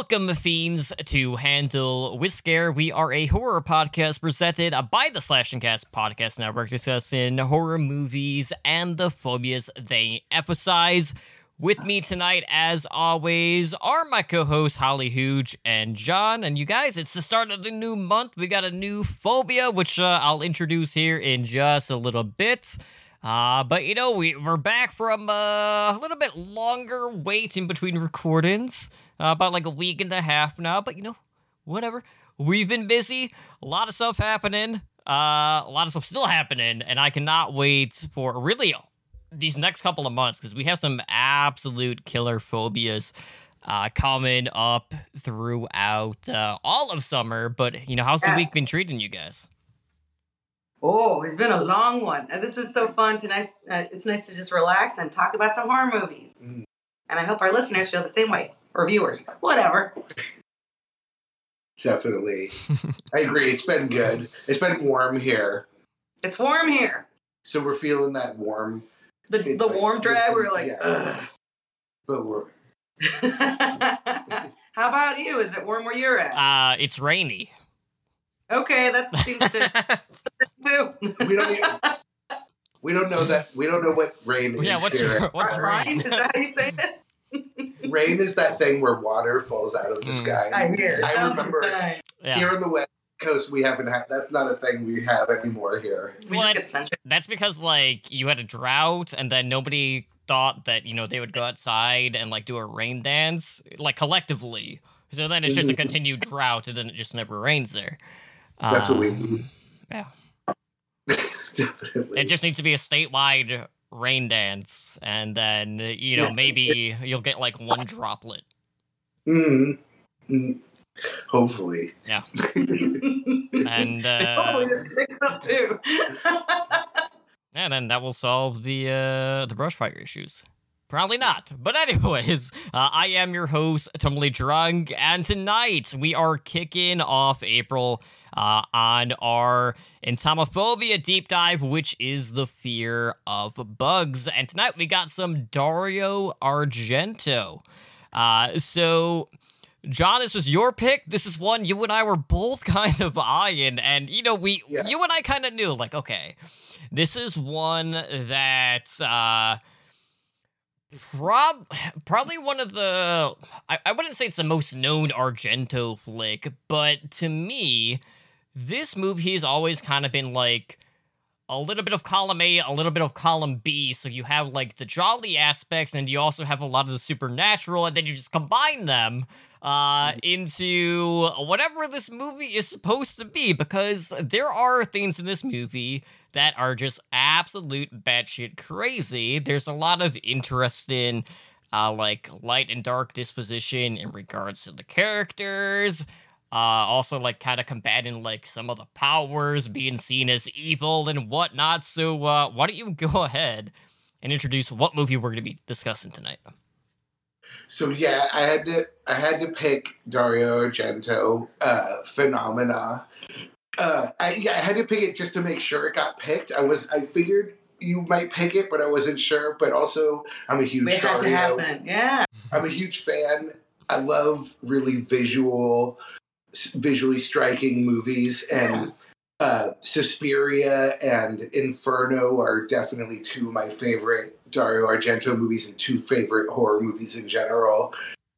Welcome, fiends, to Handle with Scare. We are a horror podcast presented by the Slash and Cast Podcast Network, discussing horror movies and the phobias they emphasize. With me tonight, as always, are my co-hosts Holly Hooge and John. And you guys, it's the start of the new month. We got a new phobia, which uh, I'll introduce here in just a little bit. Uh, but you know, we, we're back from uh, a little bit longer wait in between recordings, uh, about like a week and a half now. But you know, whatever. We've been busy, a lot of stuff happening, uh, a lot of stuff still happening, and I cannot wait for really these next couple of months because we have some absolute killer phobias uh, coming up throughout uh, all of summer. But you know, how's the week been treating you guys? Oh, it's been a long one. And this is so fun to nice. Uh, it's nice to just relax and talk about some horror movies. Mm. And I hope our listeners feel the same way, or viewers, whatever. Definitely. I agree. It's been good. It's been warm here. It's warm here. So we're feeling that warm, The It's the like- warm drag. We're like, Yeah. but we're. How about you? Is it warm where you're at? Uh, it's rainy. okay, that seems to too. we don't even, we don't know that we don't know what rain is yeah, what's here. what's rain? Is that how you say it? Rain is that thing where water falls out of the Mm. sky. I hear. I Sounds remember- insane. Yeah. Here on the west coast, we haven't had. That's not a thing we have anymore here. We Well, just I- get centric. That's because like you had a drought, and then nobody thought that you know they would go outside and like do a rain dance like collectively. So then it's just a Mhm. continued drought, and then it just never rains there. That's what we Um, need. Yeah, Definitely. it just needs to be a statewide rain dance, and then you know Yeah. maybe you'll get like one droplet. Mhm. Mm. Hopefully. Yeah. And uh, Hopefully this picks up too. And then that will solve the uh, the brush fire issues. Probably not. But anyways, uh, I am your host, Tumblely Drunk, and tonight we are kicking off April uh, on our entomophobia deep dive, which is the fear of bugs. And tonight we got some Dario Argento. Uh, so, John, this was your pick. This is one you and I were both kind of eyeing, and you know, we Yeah. you and I kind of knew, like, okay, this is one that uh prob probably one of the I, I wouldn't say it's the most known Argento flick, but to me, this movie has always kind of been like a little bit of column A, a little bit of column B. So you have like the giallo aspects, and you also have a lot of the supernatural, and then you just combine them uh, into whatever this movie is supposed to be. Because there are things in this movie that are just absolute batshit crazy. There's a lot of interesting. Uh, like light and dark disposition in regards to the characters, uh, also like kind of combating like some of the powers being seen as evil and whatnot. So uh, why don't you go ahead and introduce what movie we're going to be discussing tonight? So yeah, I had to I had to pick Dario Argento, uh, Phenomena. Uh, I yeah, I had to pick it just to make sure it got picked. I was I figured you might pick it, but I wasn't sure. But also, I'm a huge We had to Dario. happen. Yeah. I'm a huge fan. I love really visual, s- visually striking movies, and uh, Suspiria and Inferno are definitely two of my favorite Dario Argento movies and two favorite horror movies in general.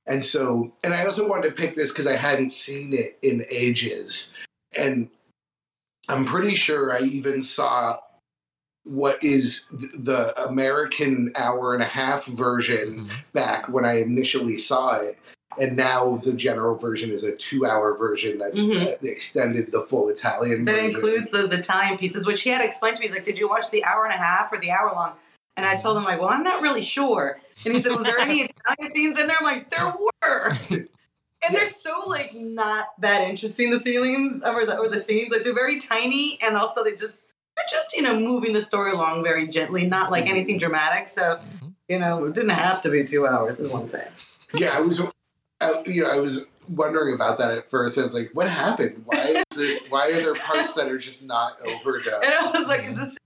And so, and I also wanted to pick this because I hadn't seen it in ages, and I'm pretty sure I even saw what is the American hour and a half version back when I initially saw it, and now the general version is a two-hour version that's Mhm. uh, extended the full Italian. That version. includes those Italian pieces, which he had explained to me. He's like, "Did you watch the hour and a half or the hour long?" And I told him like, "Well, I'm not really sure." And he said, "Was there any Italian scenes in there?" I'm like, "There were." And they're so like not that interesting. The scenes or the or the scenes like they're very tiny, and also they just they're just you know moving the story along very gently, not like anything dramatic. So Mhm. you know, it didn't have to be two hours. Is one thing. yeah, I was, I, you know, I was wondering about that at first. I was like, "What happened? Why is this? Why are there parts that are just not overdone?" And I was like, "Is this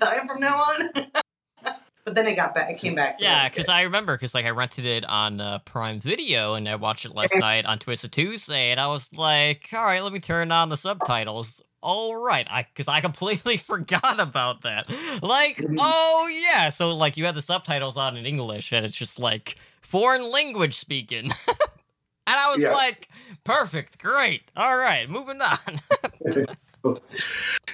time from now on?" but but then it got back. It came back. so Yeah, because. I remember because like I rented it on uh, Prime Video and I watched it last night on Twisted Tuesday, and I was like, all right, let me turn on the subtitles. All right, I because I completely forgot about that. Like, Mhm. oh yeah, so like you had the subtitles on in English, and it's just like foreign language speaking, and I was Yeah. like, perfect, great, all right, moving on.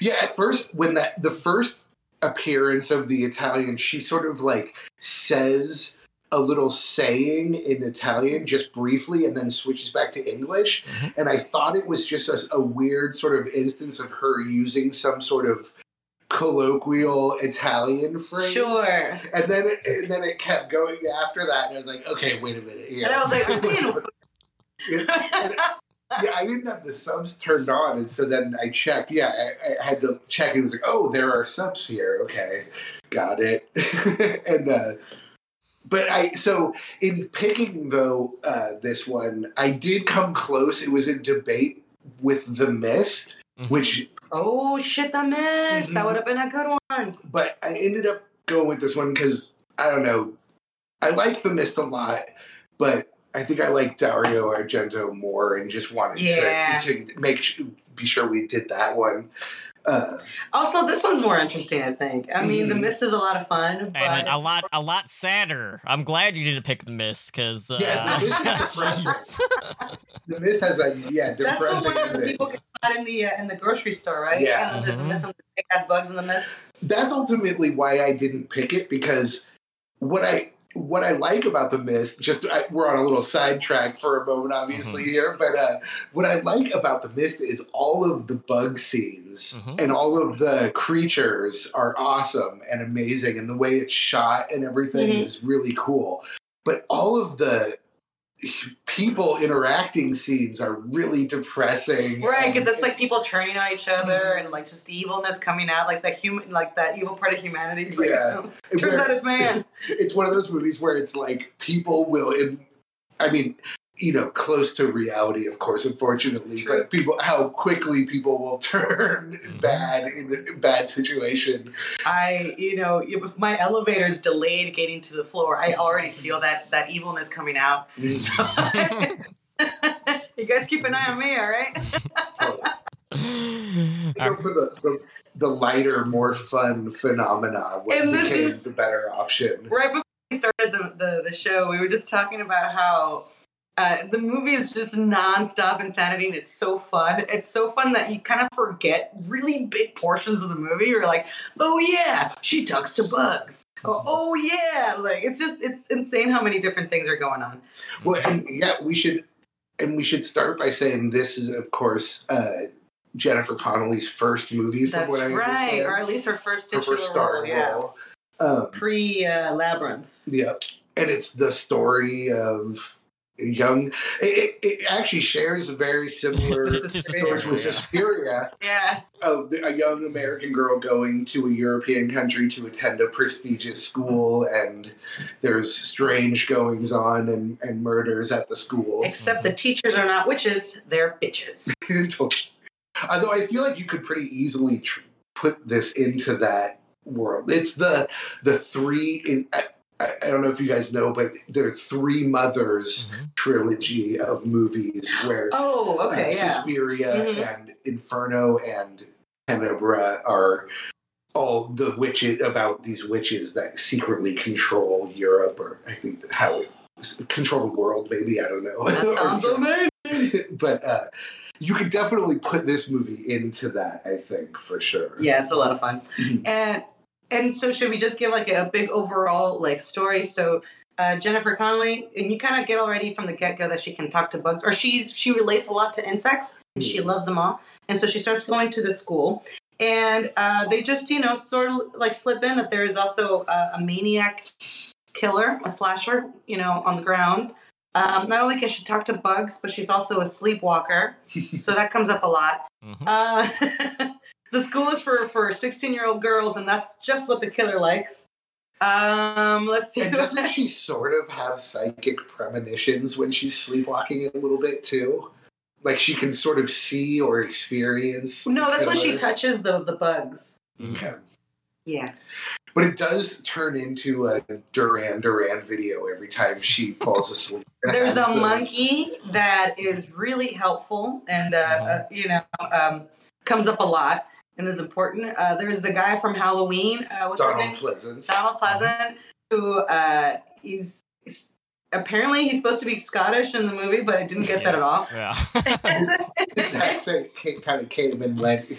Yeah, at first when that the first appearance of the Italian, she sort of like says a little saying in Italian just briefly and then switches back to English. Mhm. And I thought it was just a, a weird sort of instance of her using some sort of colloquial Italian phrase. sure. And then it, and then it kept going after that, and I was like, okay, wait a minute here. And I was like, "Ooh." Yeah, yeah, I didn't have the subs turned on, and so then I checked. Yeah, I, I had to check. It was like, oh, there are subs here. Okay, got it. and uh, but I so in picking though uh, this one, I did come close. It was in debate with the Mist, Mhm. which oh shit, the mist. That Mhm. would have been a good one. but I ended up going with this one because I don't know. I like the Mist a lot, but I think I like Dario Argento more, and just wanted Yeah. to to make su- be sure we did that one. Uh, Also, this one's more interesting. I think. I mean, the Mhm. mist is a lot of fun, but and a lot, a lot sadder. I'm glad you didn't pick the Mist because uh, Yeah, the Mist is depressing. the Mist has a yeah depressing. That's the depressing one that people get caught in the uh, in the grocery store, right? Yeah. And there's a mist, some big ass bugs in the mist. That's ultimately why I didn't pick it because what I what I like about the mist, just I, we're on a little sidetrack for a moment, obviously here, but uh, what I like about the mist is all of the bug scenes Mhm. and all of the creatures are awesome and amazing, and the way it's shot and everything Mhm. is really cool. But all of the people interacting scenes are really depressing, Right, because it's like people turning on each other mm-hmm. and like just evilness coming out, like the human, like that evil part of humanity. It's like, Yeah. oh, turns where- out it's man. it's one of those movies where it's like people will i mean you know close to reality of course unfortunately True. but people how quickly people will turn Mhm. bad in a bad situation I, you know, if my elevator's delayed getting to the floor, I already feel that that evilness coming out. So, you guys keep an eye on me, all right? You know, for the, the the lighter more fun phenomena what And this became is- the better option right before we started the, the, the show, we were just talking about how uh, the movie is just nonstop insanity and it's so fun. It's so fun that you kind of forget really big portions of the movie. You're like, oh yeah, she talks to bugs. Oh, oh yeah, like it's just it's insane how many different things are going on. well and yeah we should and we should start by saying this is of course uh jennifer connelly's first movie from That's what i right, understand or at least her first her first role, starring yeah, um, pre uh, Labyrinth. Yep. And it's the story of young. It, it, it actually shares a very similar It's experience story, with yeah. Suspiria Yeah, of the, a young American girl going to a European country to attend a prestigious school, and there's strange goings on and, and murders at the school. except the teachers are not witches; they're bitches. Although I feel like you could pretty easily tr- put this into that world. It's the the three. In, I, I I don't know if you guys know, but there are three mothers Mhm. trilogy of movies where Oh, uh, okay, yeah. Suspiria Mhm. and Inferno and Tenebrae are all the witches about these witches that secretly control Europe, or I think how it control the world. Maybe I don't know. That Or sounds amazing. but uh, you could definitely put this movie into that. I think for sure. Yeah, it's a lot of fun. Mhm. And and so should we just give like a big overall like story? So uh, Jennifer Connelly, and you kind of get already from the get go that she can talk to bugs, or she's she relates a lot to insects, and she loves them all. And so she starts going to the school, and uh, they just you know sort of like slip in that there is also a, a maniac killer, a slasher, you know, on the grounds. Um, not only can she talk to bugs, but she's also a sleepwalker, so that comes up a lot. Mhm. Uh, the school is for for 16 year old girls, and that's just what the killer likes. Um, let's see. And doesn't she sort of have psychic premonitions when she's sleepwalking a little bit too? Like she can sort of see or experience. no, that's when she touches the the bugs. Okay. Yeah. But it does turn into a Duran Duran video every time she falls asleep. There's a those- monkey that is really helpful and uh, uh, you know um, comes up a lot and is important. Uh, there's the guy from Halloween. Uh, what's Donald name? Pleasence. Donald Pleasence, who uh, he's, he's apparently he's supposed to be Scottish in the movie, but I didn't get that at all. Yeah. His accent kind of came and went.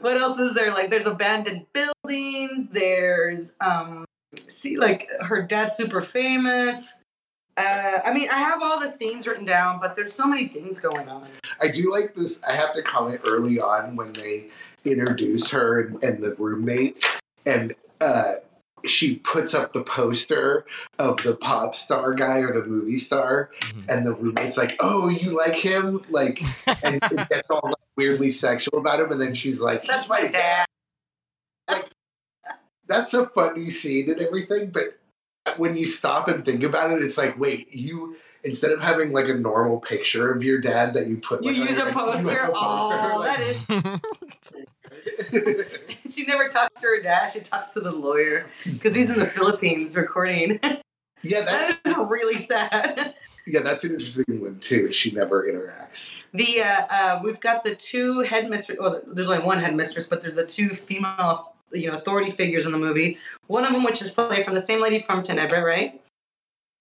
what else is there? Like, there's abandoned buildings. There's um, see, like her dad's super famous. Uh, I mean, I have all the scenes written down, but there's so many things going on. I do like this. I have to comment early on when they introduce her and, and the roommate, and uh, she puts up the poster of the pop star guy or the movie star, Mhm. and the roommate's like, "Oh, you like him?" Like, and it gets all like, weirdly sexual about him, and then she's like, That's my dad. Like, That's a funny scene and everything, but when you stop and think about it, it's like, wait, you instead of having like a normal picture of your dad that you put, You like, on use your- a you have poster. a Oh, like- that is. She never talks to her dad. She talks to the lawyer because he's in the Philippines recording. yeah, that's that is really sad. yeah, that's an interesting one too. She never interacts. The uh, uh, we've got the two headmistress. Well, there's only one headmistress, but there's the two female, you know, authority figures in the movie. One of them, which is played from the same lady from Tenebrae, right?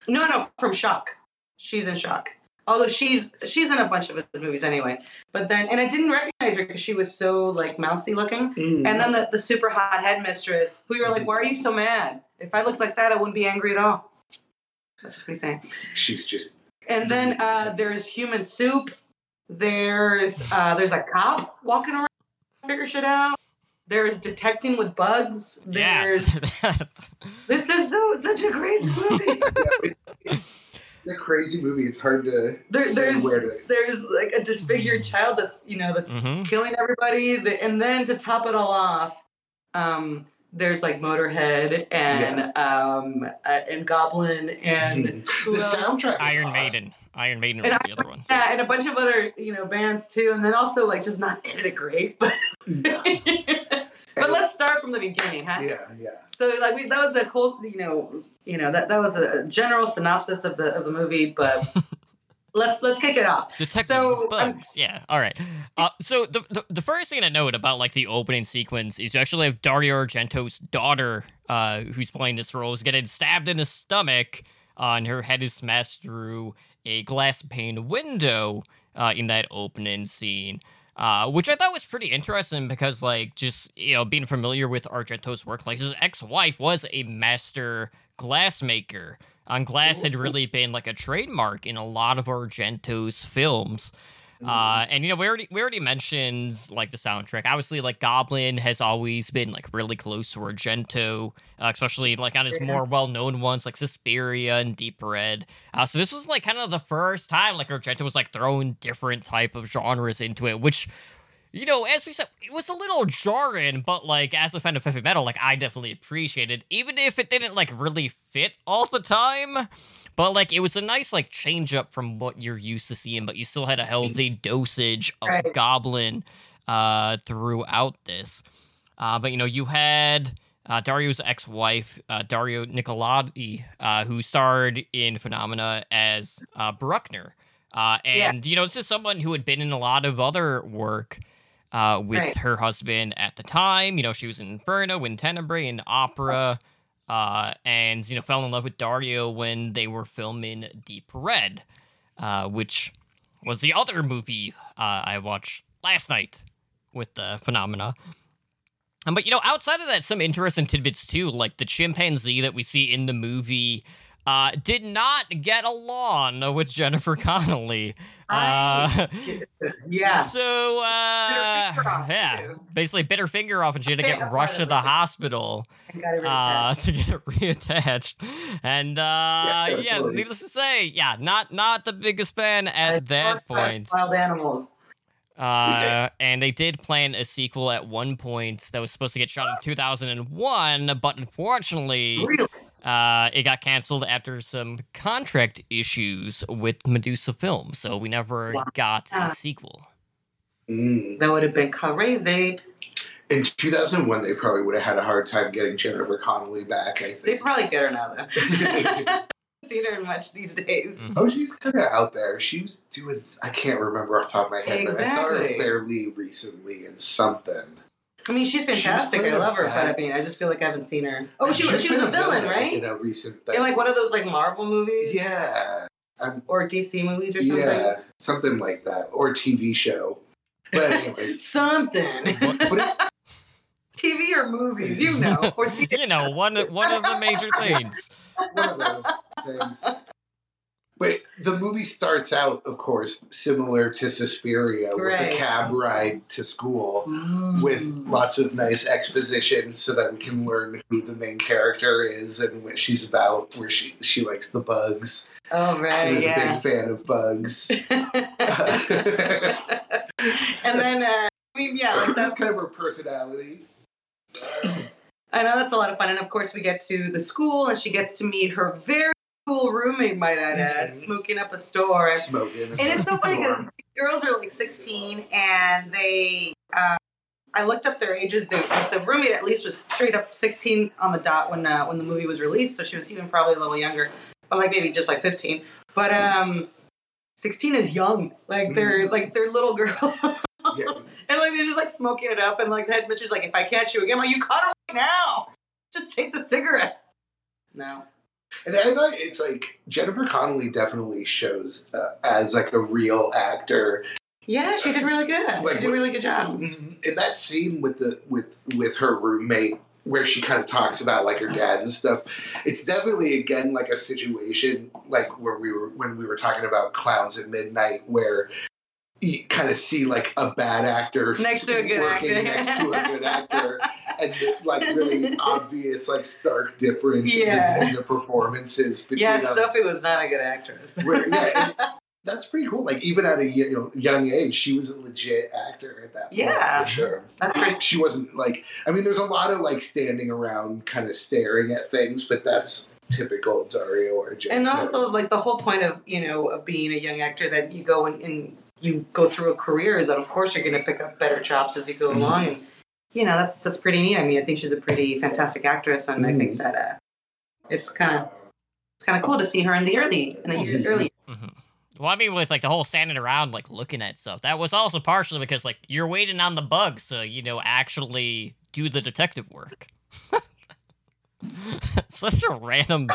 No, no, from Shock. She's in Shock. Although she's she's in a bunch of his movies anyway. But then, and I didn't recognize her because she was so like mousy looking. And then the, the super hot headmistress, who you're like, why are you so mad? If I looked like that, I wouldn't be angry at all. That's just me saying. she's just And then uh, there's human soup. There's uh, there's a cop walking around, figure shit out. There's detecting with bugs. yeah. There's this is so such a crazy movie. it's a crazy movie. It's hard to There- say there's- where to. there's like a disfigured child that's you know that's Mhm. killing everybody. The- And then to top it all off, um, there's like Motorhead and um uh, and Goblin and who the else? soundtrack. Iron awesome. Maiden. Iron Maiden And was the other one. Yeah, and a bunch of other you know bands too, and then also like just not edited great. But but let's start from the beginning, huh? Yeah, yeah. So like we, that was a whole you know you know that that was a general synopsis of the of the movie, but let's let's kick it off. Detective So, um, bugs. yeah. All right. Uh, so the, the the first thing to note about like the opening sequence is you actually have Dario Argento's daughter, uh, who's playing this role, is getting stabbed in the stomach, uh, and her head is smashed through a glass pane window uh, in that opening scene. Uh, which I thought was pretty interesting because, like, just you know, being familiar with Argento's work, like his ex-wife was a master glassmaker. On glass had really been like a trademark in a lot of Argento's films. Uh, and you know, we already we already mentioned like the soundtrack. Obviously, like Goblin has always been like really close to Argento, uh, especially like on his more well known ones like Suspiria and Deep Red. Uh, so this was like kind of the first time like Argento was like throwing different type of genres into it, which you know, as we said, it was a little jarring, but like as a fan of heavy metal, like I definitely appreciated, it, even if it didn't like really fit all the time. But like it was a nice like change up from what you're used to seeing, but you still had a healthy dosage of Right. Goblin uh, throughout this. Uh, but you know, you had uh, Dario's ex-wife, uh, Daria Nicolodi, uh, who starred in Phenomena as uh, Bruckner. Uh, Yeah. and you know, this is someone who had been in a lot of other work uh, with Right. her husband at the time. You know, she was in Inferno, in Tenebrae, in Opera, uh, and you know, fell in love with Dario when they were filming Deep Red, uh, which was the other movie uh, I watched last night with the Phenomena. Um, but you know, outside of that, some interesting tidbits too, like the chimpanzee that we see in the movie. Uh, did not get along with Jennifer Connelly. Uh, Yeah. so, uh, yeah, too. basically bit her finger off and she had to Yeah, get rushed to the hospital I got it uh, to get it reattached. And uh, Yeah, yeah, needless to say, yeah, not not the biggest fan at that point. Wild animals. Uh, and they did plan a sequel at one point that was supposed to get shot in 2001, but unfortunately, uh, it got canceled after some contract issues with Medusa Films, so we never got a sequel. Mm. That would have been crazy. in 2001, they probably would have had a hard time getting Jennifer Connelly back. I think They think. probably get her now though. Haven't seen her much these days. Mm. oh, she's kind of out there. She was doing. I can't remember off the top of my head, but I saw her fairly recently in something. I mean, she's She fantastic. I love her, but I mean, I just feel like I haven't seen her. Oh, she She's was she was a villain, right? in a recent thing. In like one of those like Marvel movies, yeah, I'm, or DC movies or something. yeah, something like that, or TV show. But anyways, something. but it, TV or movies, you know. You know, one one of the major things. one of those things. But the movie starts out, of course, similar to Suspiria, with a cab ride to school with Mm. lots of nice exposition so that we can learn who the main character is and what she's about, where she, she likes the bugs. Oh She right, was a yeah. big fan of bugs. and then uh, I mean, yeah, like that's that's kind of her personality. I know that's a lot of fun. And of course, we get to the school, and she gets to meet her very cool roommate, might I add, Mhm. smoking up a store. And it's so funny because these girls are like 16, and they. Uh, I looked up their ages. They, the roommate at least was straight up 16 on the dot when uh, when the movie was released, so she was even probably a little younger, but like maybe just like 15. But um, 16 is young. Like they're like they're little girls. Yeah. And like they're just like smoking it up, and like the headmistress like, if I catch you again, I'm like you caught her right now. Just take the cigarettes. No. And I thought it's like Jennifer Connelly definitely shows uh, as like a real actor Yeah, she did really good. Like, she did a really good job. in that scene with the with with her roommate where she kind of talks about like her dad and stuff it's definitely again like a situation like where we were when we were talking about clowns at midnight where you kind of see like a bad actor Next to a good working actor. next to a good actor and the, like really obvious like stark difference in, the, in the performances between Yeah, them Sophie was not a good actress. Where- yeah, that's pretty cool like even at a you know, young age she was a legit actor at that point Yeah. for sure That's pretty. she wasn't like i mean there's a lot of like standing around kind of staring at things but that's typical dario argento And also, like the whole point of you know of being a young actor that you go and you go through a career is that of course you're going to pick up better chops as you go Mhm. along, and you know that's that's pretty neat. I mean, I think she's a pretty fantastic actress, and I Mm-hmm. think that uh, it's kind of it's kind of cool to see her in the early in the years Mhm. early. hmm Well, I mean, with like the whole standing around, like looking at stuff, that was also partially because like you're waiting on the bugs to, you know, actually do the detective work. Such a random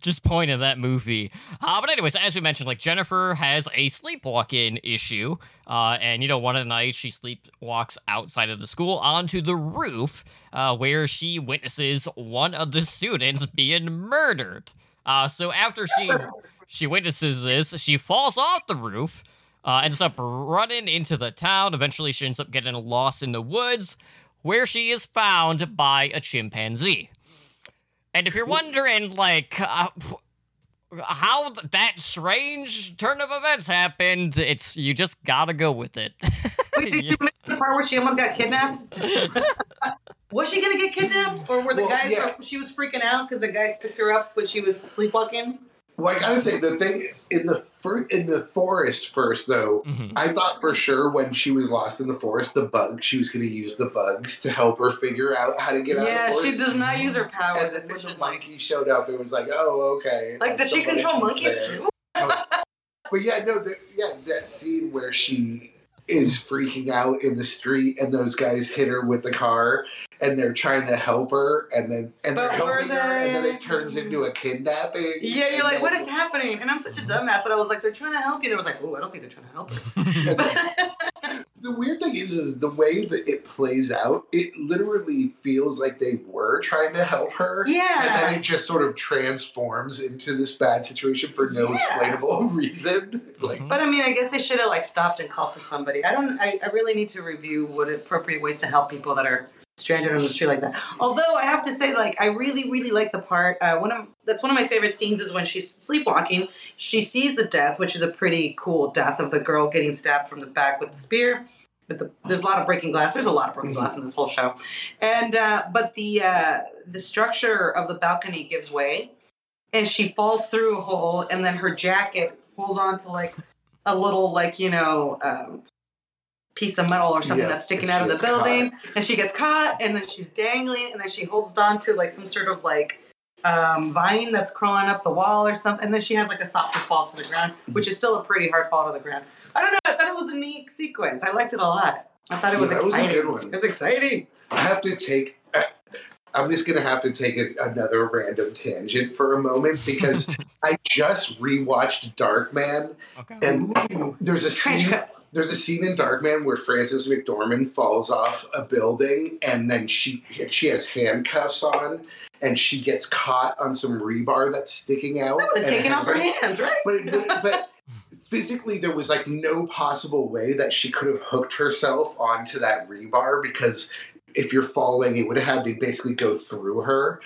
just point in that movie. Uh, but anyways, as we mentioned, like Jennifer has a sleepwalking issue, uh, and you know, one of the nights she sleepwalks outside of the school onto the roof, uh, where she witnesses one of the students being murdered. Uh, so after she she witnesses this. She falls off the roof, uh, ends up running into the town. Eventually, she ends up getting lost in the woods, where she is found by a chimpanzee. And if you're wondering, like, uh, how that strange turn of events happened, it's you just gotta go with it. Wait, did you miss the part where she almost got kidnapped? Was she gonna get kidnapped, or were the Well, guys? yeah. She was freaking out because the guys picked her up when she was sleepwalking. Well i gotta say the thing in the fir- in the forest first though Mhm. i thought for sure when she was lost in the forest the bug she was going to use the bugs to help her figure out how to get out Yeah, of the she does not use her and powers then when the monkey showed up it was like oh okay Like, does she the control monkey's monkeys there. too? But yeah, no, the, yeah, that scene where she is freaking out in the street and those guys hit her with the car and they're trying to help her and then and they're But were helping her and then it turns into a kidnapping. Yeah, you're like, then- what is happening? And I'm such a dumbass that I was like, they're trying to help you. And I was like, oh, I don't think they're trying to help her. The weird thing is, is the way that it plays out. It literally feels like they were trying to help her, yeah, and then it just sort of transforms into this bad situation for no Yeah. explainable reason. Like. But I mean, I guess they should have like stopped and called for somebody. I don't. I, I really need to review what appropriate ways to help people that are stranded on the street like that. Although I have to say, like, I really, really like the part. Uh, one of that's one of my favorite scenes is when she's sleepwalking. She sees the death, which is a pretty cool death of the girl getting stabbed from the back with the spear. But the, there's a lot of breaking glass. There's a lot of breaking glass in this whole show, and uh, but the uh, the structure of the balcony gives way, and she falls through a hole, and then her jacket holds on to like a little like you know um, piece of metal or something that's sticking out of the building, and she gets caught, and then she's dangling, and then she holds on to like some sort of like um, vine that's crawling up the wall or something, and then she has like a softer fall to the ground, which is still a pretty hard fall to the ground. I don't know. I thought it was a neat sequence. I liked it a lot. I thought it was Yeah, was exciting. good one. It was exciting. I have to take. I- I'm just gonna have to take a, another random tangent for a moment because I just rewatched Darkman, Okay. and there's a scene. cuts. There's a scene in Darkman where Frances McDormand falls off a building, and then she she has handcuffs on, and she gets caught on some rebar that's sticking out. I would have taken off her like- hands, right? But, but but physically, there was like no possible way that she could have hooked herself onto that rebar because if you're falling, it would have had to basically go through her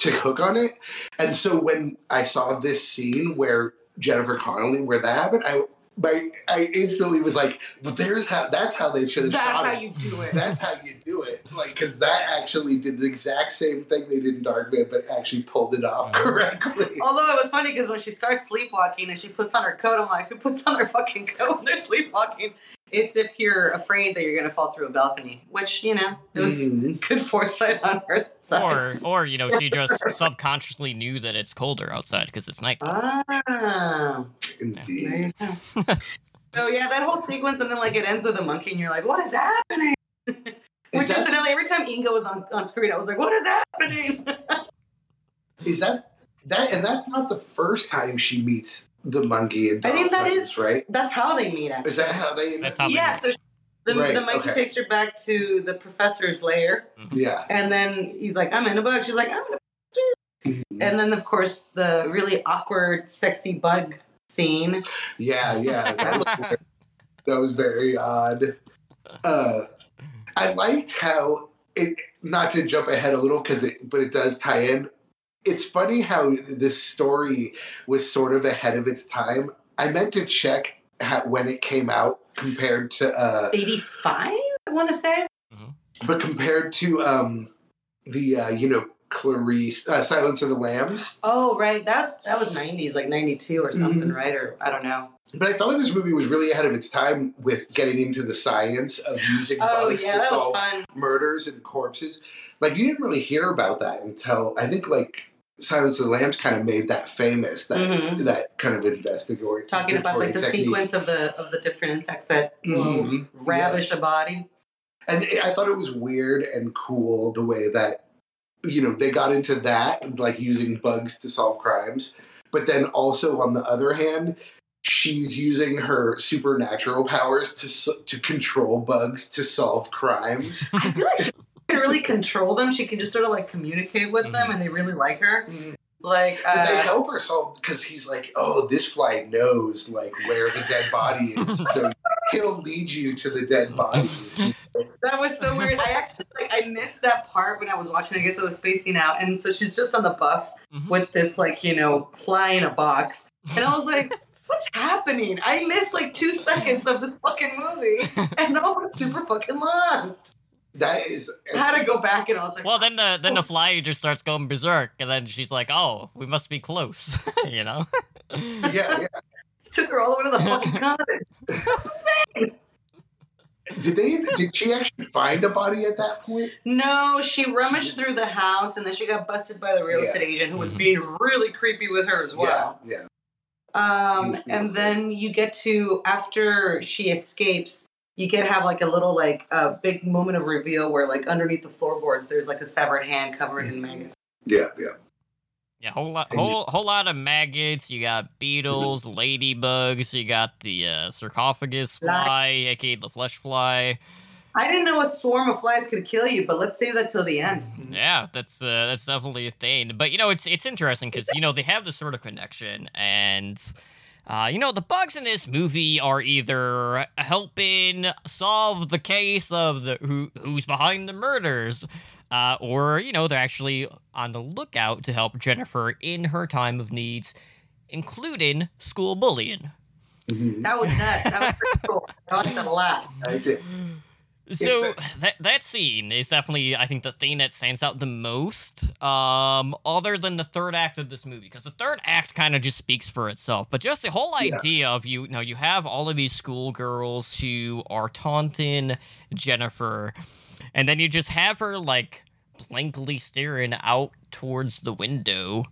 to hook on it. And so when I saw this scene where Jennifer Connelly, where that happened, I my I instantly was like, "But there's how that's how they should have That's shot That's how it. you do it. That's how you do it, like because that actually did the exact same thing they did in Darkman, but actually pulled it off correctly. Although it was funny because when she starts sleepwalking and she puts on her coat, I'm like, who puts on their fucking coat when they're sleepwalking? It's if you're afraid that you're gonna fall through a balcony, which you know it was Mhm. good foresight on her side. or or you know she just subconsciously knew that it's colder outside because it's night. Ah, Indeed. there you go. so yeah, that whole sequence, and then like it ends with a monkey, and you're like, what is happening? Which Is that- incidentally, every time Inga was on, on screen, I was like, what is happening? Is that that? And that's not the first time she meets the monkey in I Dog think that Presence, is right. That's how they meet. Actually. Is that how they? That's how they yeah. meet. So the, Right, the monkey okay. takes her back to the professor's lair. Yeah. And then he's like, I'm in a bug. She's like, I'm in a Mhm. And then, of course, the really awkward, sexy bug scene. Yeah, yeah. That was, very- that was very odd. Uh, I liked how it. Not to jump ahead a little, because it, but it does tie in. It's funny how this story was sort of ahead of its time. I meant to check how, when it came out compared to uh, 85, I want to say. But compared to um, the uh, you know Clarice, uh, Silence of the Lambs. Oh, right. That's That was 90s, like 92 or something, Mhm. right? Or I don't know. But I felt like this movie was really ahead of its time with getting into the science of using Oh, bugs yeah, to solve fun. murders and corpses. Like you didn't really hear about that until I think like Silence of the Lambs kind of made that famous. That Mhm. that kind of investigatory Talking about like the technique. sequence of the of the different insects that will Mhm. ravish a body. and I thought it was weird and cool the way that you know they got into that like using bugs to solve crimes but then also on the other hand she's using her supernatural powers to s- to control bugs to solve crimes I feel like she can really control them. She can just sort of like communicate with them, Mhm. and they really like her. Like, uh, but they help her solve because he's like oh this fly knows like where the dead body is so he'll lead you to the dead bodies that was so weird. I actually like I missed that part when I was watching. I guess I was spacing out, and so she's just on the bus Mhm. with this like you know fly in a box, and I was like. What's happening? I missed like two seconds of this fucking movie, and I was super fucking lost. That is I had to go back, and I was like, Well, then the then the fly just starts going berserk, and then she's like, "Oh, we must be close," you know. yeah yeah took her all the way to the fucking cottage. That's insane. did they did she actually find a body at that point No, she rummaged through the house and then she got busted by the real Yeah. estate agent who was Mhm. being really creepy with her as well. yeah yeah Um, and then you get to after she escapes, you get to have like a little like a big moment of reveal where like underneath the floorboards there's like a severed hand covered in maggots. Yeah, yeah. Yeah, whole lot, whole whole lot of maggots. You got beetles, ladybugs. You got the uh, sarcophagus Fly. fly, aka the flesh fly. I didn't know a swarm of flies could kill you, but let's save that till the end. Yeah, that's uh, that's definitely a thing. But you know, it's it's interesting because you know they have this sort of connection, and uh, you know the bugs in this movie are either helping solve the case of the who who's behind the murders, uh, or you know they're actually on the lookout to help Jennifer in her time of needs, including school bullying. Mhm. That was nuts. That was pretty cool. I liked that a lot. I did. So that that scene is definitely, I think, the thing that stands out the most. Um, other than the third act of this movie, because the third act kind of just speaks for itself. But just the whole Yeah. idea of you, you know, you have all of these schoolgirls who are taunting Jennifer, and then you just have her like blankly staring out towards the window,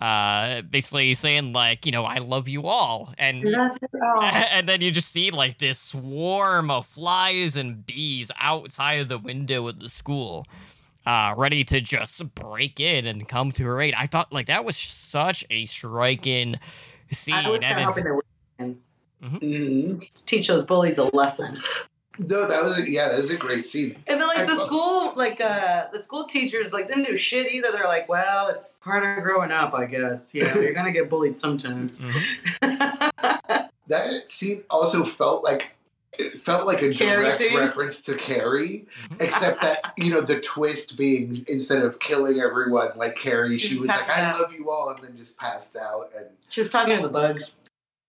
uh, basically saying like, you know, I love you all, and all. and then you just see like this swarm of flies and bees outside of the window of the school, uh, ready to just break in and come to her aid. I thought like that was such a striking scene. I was and kind of it's- hoping they would Mhm. teach those bullies a lesson. No, that was a, yeah, that was a great scene. And then like I the thought- school, like uh the school teachers like didn't do shit either. They're like, well, it's part of growing up, I guess. You know, you're gonna get bullied sometimes. Mhm. That scene also felt like it felt like a Carrie direct scene? reference to Carrie, Mhm. except that you know the twist being instead of killing everyone like Carrie, She she, was like, passed "I out. love you all," and then just passed out. And she was talking to the bugs.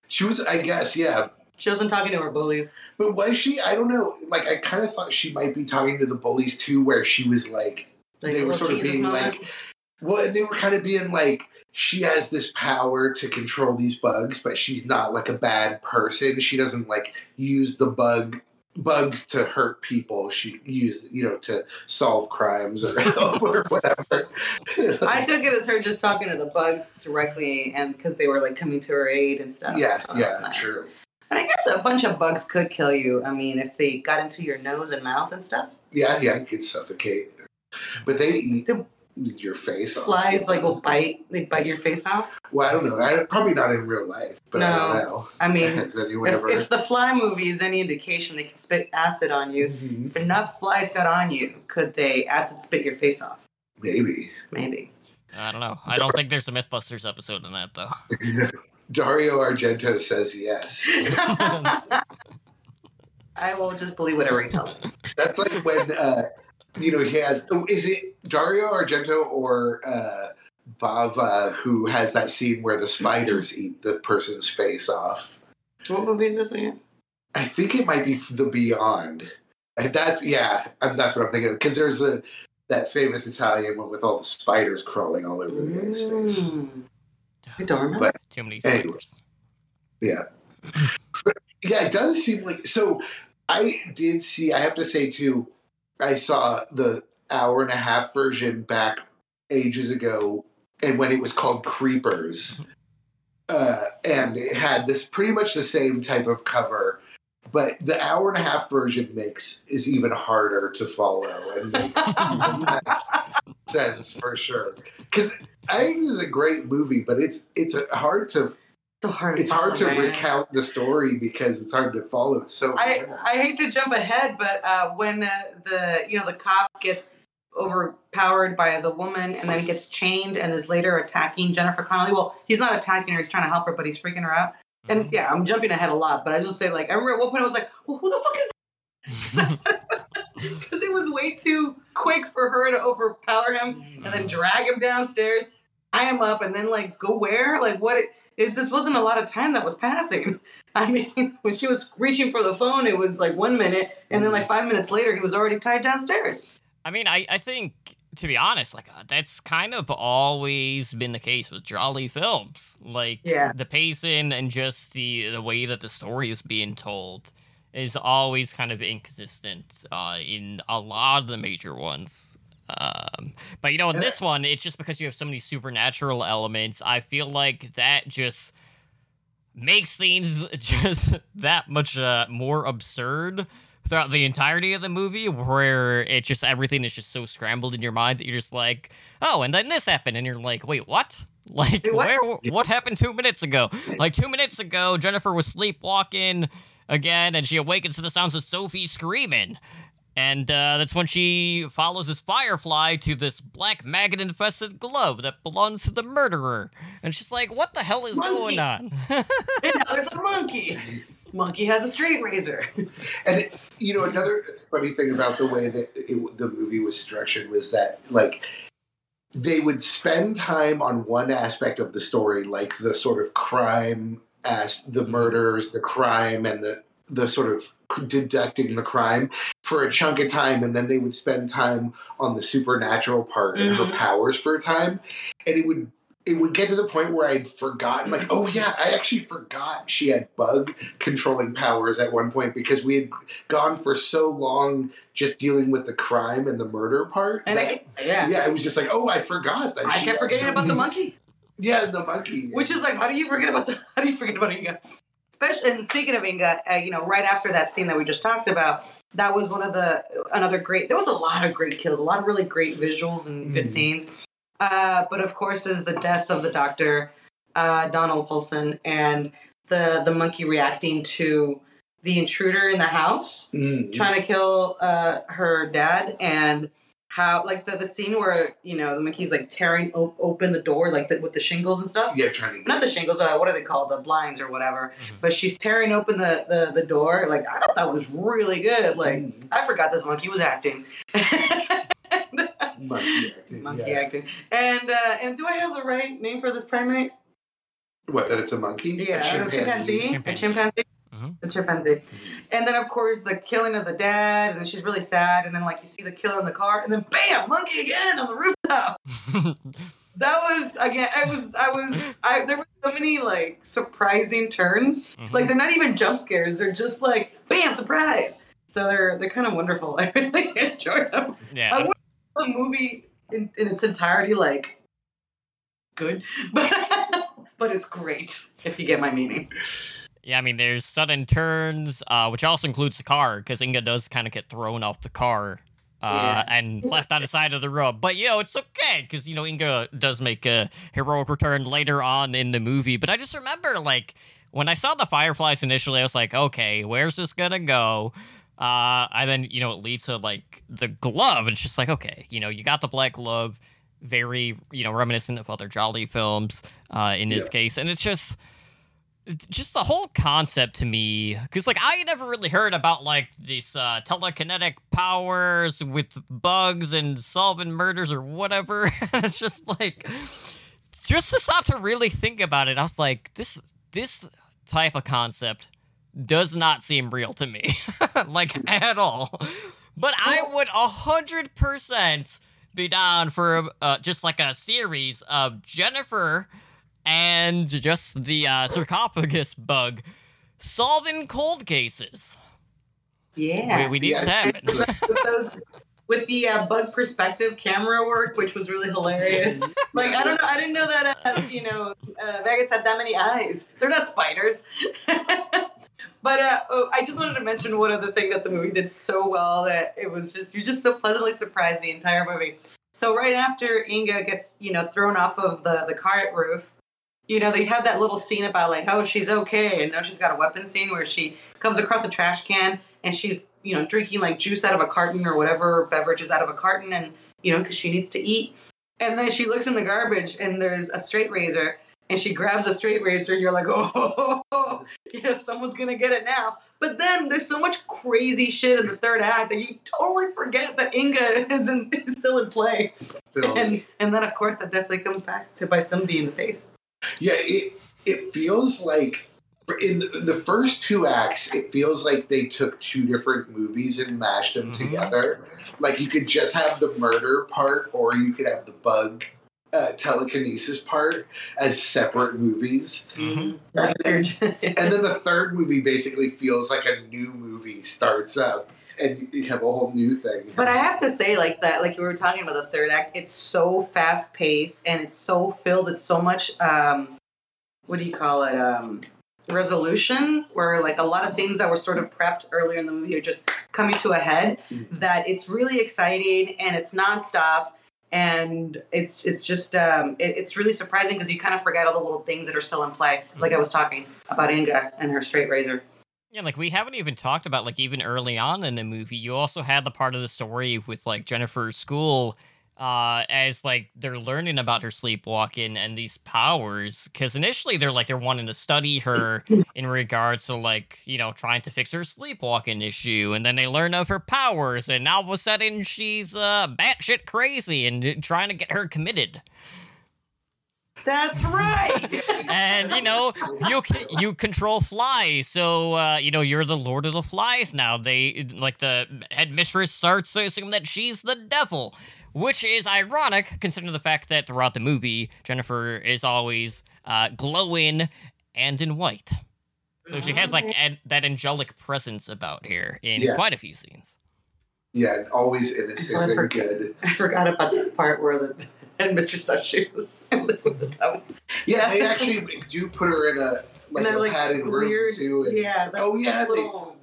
she was, I guess, yeah. She wasn't talking to her bullies. But was she? I don't know. Like, I kind of thought she might be talking to the bullies too, where she was like, Like they were sort of being like, well, and they were kind of being like, she has this power to control these bugs, but she's not like a bad person. She doesn't like use the bug bugs to hurt people. She used, you know, to solve crimes or, or whatever. I took it as her just talking to the bugs directly, and because they were like coming to her aid and stuff. yeah, So, yeah, true. And I guess a bunch of bugs could kill you. I mean, if they got into your nose and mouth and stuff. Yeah, yeah, you could suffocate. But they eat The your face off. Flies like will bite. They bite your face off. Well, I don't know. I, probably not in real life, but I don't No. know. I mean, Has anyone if, ever? if the fly movie is any indication, they can spit acid on you. Mhm. If enough flies got on you, could they acid spit your face off? Maybe. Maybe. I don't know. I don't think there's a MythBusters episode in that though. Dario Argento says yes. I will just believe whatever he tells me. That's like when uh, you know he has. Is it Dario Argento or uh, Bava who has that scene where the spiders eat the person's face off? What movie is this again? I think it might be The Beyond. And That's yeah, and that's what I'm thinking of because there's a that famous Italian one with all the spiders crawling all over the guy's face. I don't remember. But- Too many Anyway. Yeah. Yeah, it does seem like so. I did see. I have to say too. I saw the hour and a half version back ages ago, and when it was called Creepers, uh, and it had this pretty much the same type of cover. But the hour and a half version makes is even harder to follow and makes even less sense for sure. Because I think this is a great movie, but it's it's hard to so hard. to it's hard to man. recount the story because it's hard to follow it so I, I hate to jump ahead, but uh, when uh, the you know the cop gets overpowered by the woman and then gets chained and is later attacking Jennifer Connelly. Well, he's not attacking her; he's trying to help her, but he's freaking her out. And Mhm. yeah, I'm jumping ahead a lot, but I just say like I remember at one point I was like, well, who the fuck is because it was way too quick for her to overpower him and then drag him downstairs, tie am up, and then like go where? Like what? It, it, this wasn't a lot of time that was passing. I mean, when she was reaching for the phone, it was like one minute, and then like five minutes later, he was already tied downstairs. I mean, I, I think to be honest, like uh, that's kind of always been the case with Giallo films. Like Yeah. the pacing and just the the way that the story is being told is always kind of inconsistent uh, in a lot of the major ones. Um, but you know, in this one, it's just because you have so many supernatural elements. I feel like that just makes things just that much uh, more absurd throughout the entirety of the movie where it's just everything is just so scrambled in your mind that you're just like oh and then this happened and you're like wait what like Wait, what? where what happened two minutes ago like two minutes ago jennifer was sleepwalking again and she awakens to the sounds of sophie screaming and uh, that's when she follows this firefly to this black maggot infested glove that belongs to the murderer. And she's like, what the hell is Monkey. going on? And now there's a monkey. Monkey has a straight razor. And you know, another funny thing about the way that it, the movie was structured was that like they would spend time on one aspect of the story, like the sort of crime as the murders, the crime, and the the sort of deducting the crime for a chunk of time and then they would spend time on the supernatural part and Mhm. her powers for a time and it would it would get to the point where I'd forgotten, like, oh yeah, I actually forgot she had bug controlling powers at one point because we had gone for so long just dealing with the crime and the murder part. And that- I, yeah. yeah, it was just like, oh, I forgot that. I she kept forgetting actually- about the monkey. Yeah, the monkey. Which is like, how do you forget about the? How do you forget about Inga? Especially, and speaking of Inga, uh, you know, right after that scene that we just talked about, that was one of the another great. There was a lot of great kills, a lot of really great visuals and good Mhm. scenes. Uh, but of course, is the death of the doctor, uh, Donald Pleasence, and the the monkey reacting to the intruder in the house Mm. trying to kill uh, her dad and how like the, the scene where you know the monkey's like tearing op- open the door like the, with the shingles and stuff yeah, trying to. not the shingles uh, what are they called the blinds or whatever Mhm. but she's tearing open the, the the door like i thought that was really good like Mm. i forgot this monkey was acting monkey acting. monkey yeah. acting and uh and do i have the right name for this primate What? That it's a monkey? yeah, a a chimpanzee. A Chimpanzee. chimpanzee. Mhm. The chimpanzee. And then, of course, the killing of the dad, and then she's really sad. And then, like, you see the killer in the car, and then bam, monkey again on the rooftop. That was again. I was. I was. I. There were so many like surprising turns. Mhm. Like they're not even jump scares. They're just like bam, surprise. So they're they're kind of wonderful. I really enjoyed them. yeah. I the movie in, in its entirety like good, but but it's great if you get my meaning. Yeah, I mean, there's sudden turns, uh, which also includes the car, because Inga does kind of get thrown off the car uh, Yeah. and left on the side of the road. But, you know, it's okay, because, you know, Inga does make a heroic return later on in the movie. But I just remember, like, when I saw the Fireflies initially, I was like, okay, where's this gonna go? Uh, and then, you know, it leads to, like, the glove, and it's just like, okay, you know, you got the black glove, very, you know, reminiscent of other giallo films uh, in this Yeah. case. And it's just just the whole concept to me because like i never really heard about like these uh telekinetic powers with bugs and solving murders or whatever. It's just like just to stop to really think about it i was like this this type of concept does not seem real to me like at all. But i would a hundred percent be down for uh, just like a series of jennifer and just the uh, sarcophagus bug solving cold cases. Yeah. We, we need Yeah. that. with, with the uh, bug perspective camera work, which was really hilarious. Like I don't know, I didn't know that uh, you know uh, maggots had that many eyes. They're not spiders. but uh, oh, I just wanted to mention one other thing that the movie did so well that it was just you're just so pleasantly surprised the entire movie. So right after Inga gets you know thrown off of the the cart roof. You know, they have that little scene about like, oh, she's okay, and now she's got a weapon scene where she comes across a trash can and she's you know drinking like juice out of a carton or whatever beverages out of a carton and you know because she needs to eat. And then she looks in the garbage and there's a straight razor and she grabs a straight razor and you're like oh yeah someone's gonna get it now. But then there's so much crazy shit in the third act that you totally forget that inga is, in, is still in play. So, and and then of course it definitely comes back to bite somebody in the face yeah, it it feels like in the, the first two acts, it feels like they took two different movies and mashed them Mhm. together. Like you could just have the murder part, or you could have the bug uh, telekinesis part as separate movies. Mhm. And then, and then the third movie basically feels like a new movie starts up, and you have a whole new thing. But I have to say, like that, like you were talking about the third act, it's so fast paced and it's so filled with so much. Um, what do you call it? Um, resolution, where like a lot of things that were sort of prepped earlier in the movie are just coming to a head. Mhm. That it's really exciting and it's nonstop. And it's it's just um, it, it's really surprising because you kind of forget all the little things that are still in play. Like I was talking about Inga and her straight razor. Yeah, like we haven't even talked about like even early on in the movie, you also had the part of the story with like Jennifer's school uh as like they're learning about her sleepwalking and these powers cuz initially they're like they're wanting to study her in regards to like, you know, trying to fix her sleepwalking issue and then they learn of her powers and all of a sudden she's uh batshit crazy and trying to get her committed. That's right. and you know you you control flies so uh, you know you're the lord of the flies now they like the headmistress starts to assume that she's the devil which is ironic considering the fact that throughout the movie jennifer is always uh, glowing and in white so she has like an- that angelic presence about here in Yeah. quite a few scenes Yeah, always innocent I've and heard- good. I forgot about the part where the headmistress thought she was with the devil. Yeah, they actually do put her in a like that, a like, padded room weird- too. And, Yeah. That oh yeah, they little,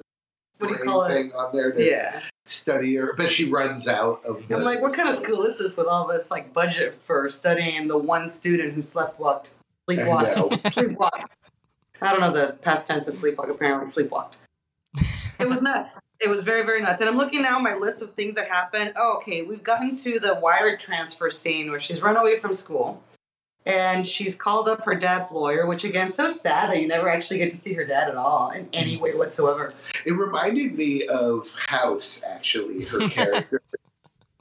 put what do you call brain it? on there to Yeah. study her, but she runs out of. The, I'm like, what kind of school is this with all this like budget for studying the one student who sleptwalked, sleepwalked, know. sleepwalked? I don't know the past tense of sleepwalk. Apparently, sleepwalked. It was nuts. It was very, very nuts. And I'm looking now at my list of things that happened. Oh, okay. We've gotten to the wire transfer scene where she's run away from school. And she's called up her dad's lawyer, which again, so sad that you never actually get to see her dad at all in any way whatsoever. It reminded me of House, actually, her character.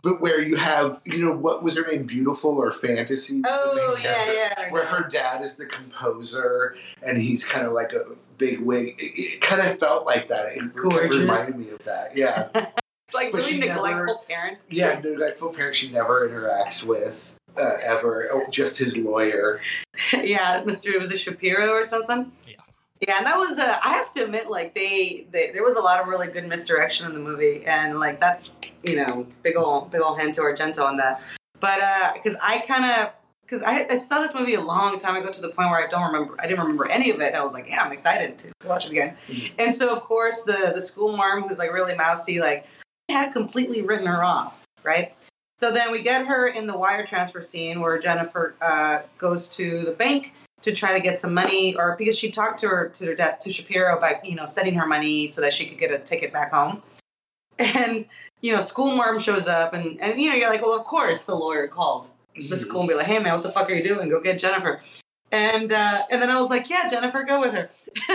But where you have, you know, what was her name? Beautiful or Fantasy? Oh yeah, character? yeah. Where her dad is the composer and he's kind of like a big wig. It, it kind of felt like that. It Gorgeous. reminded me of that. Yeah. It's like But really neglectful never- parent. Yeah, neglectful parent she never interacts with uh, ever. Oh, just his lawyer. yeah, Mr. Was it Shapiro or something? Yeah. And that was. Uh, I have to admit, like they, they, there was a lot of really good misdirection in the movie, and like that's you know big ol' big ol' hand to Argento on that. But because I kind of because I, I saw this movie a long time ago to the point where I don't remember I didn't remember any of it. And I was like, yeah, I'm excited to, to watch it again. Mhm. And so of course the the school marm who's like really mousy, like had completely written her off, right? So then we get her in the wire transfer scene where Jennifer uh, goes to the bank to try to get some money, or because she talked to her to her dad to Shapiro about you know sending her money so that she could get a ticket back home. And you know, school marm shows up, and and you know you're like, well, of course the lawyer called the school and be like, hey man, what the fuck are you doing? Go get Jennifer. And uh, and then I was like, yeah, Jennifer, go with her.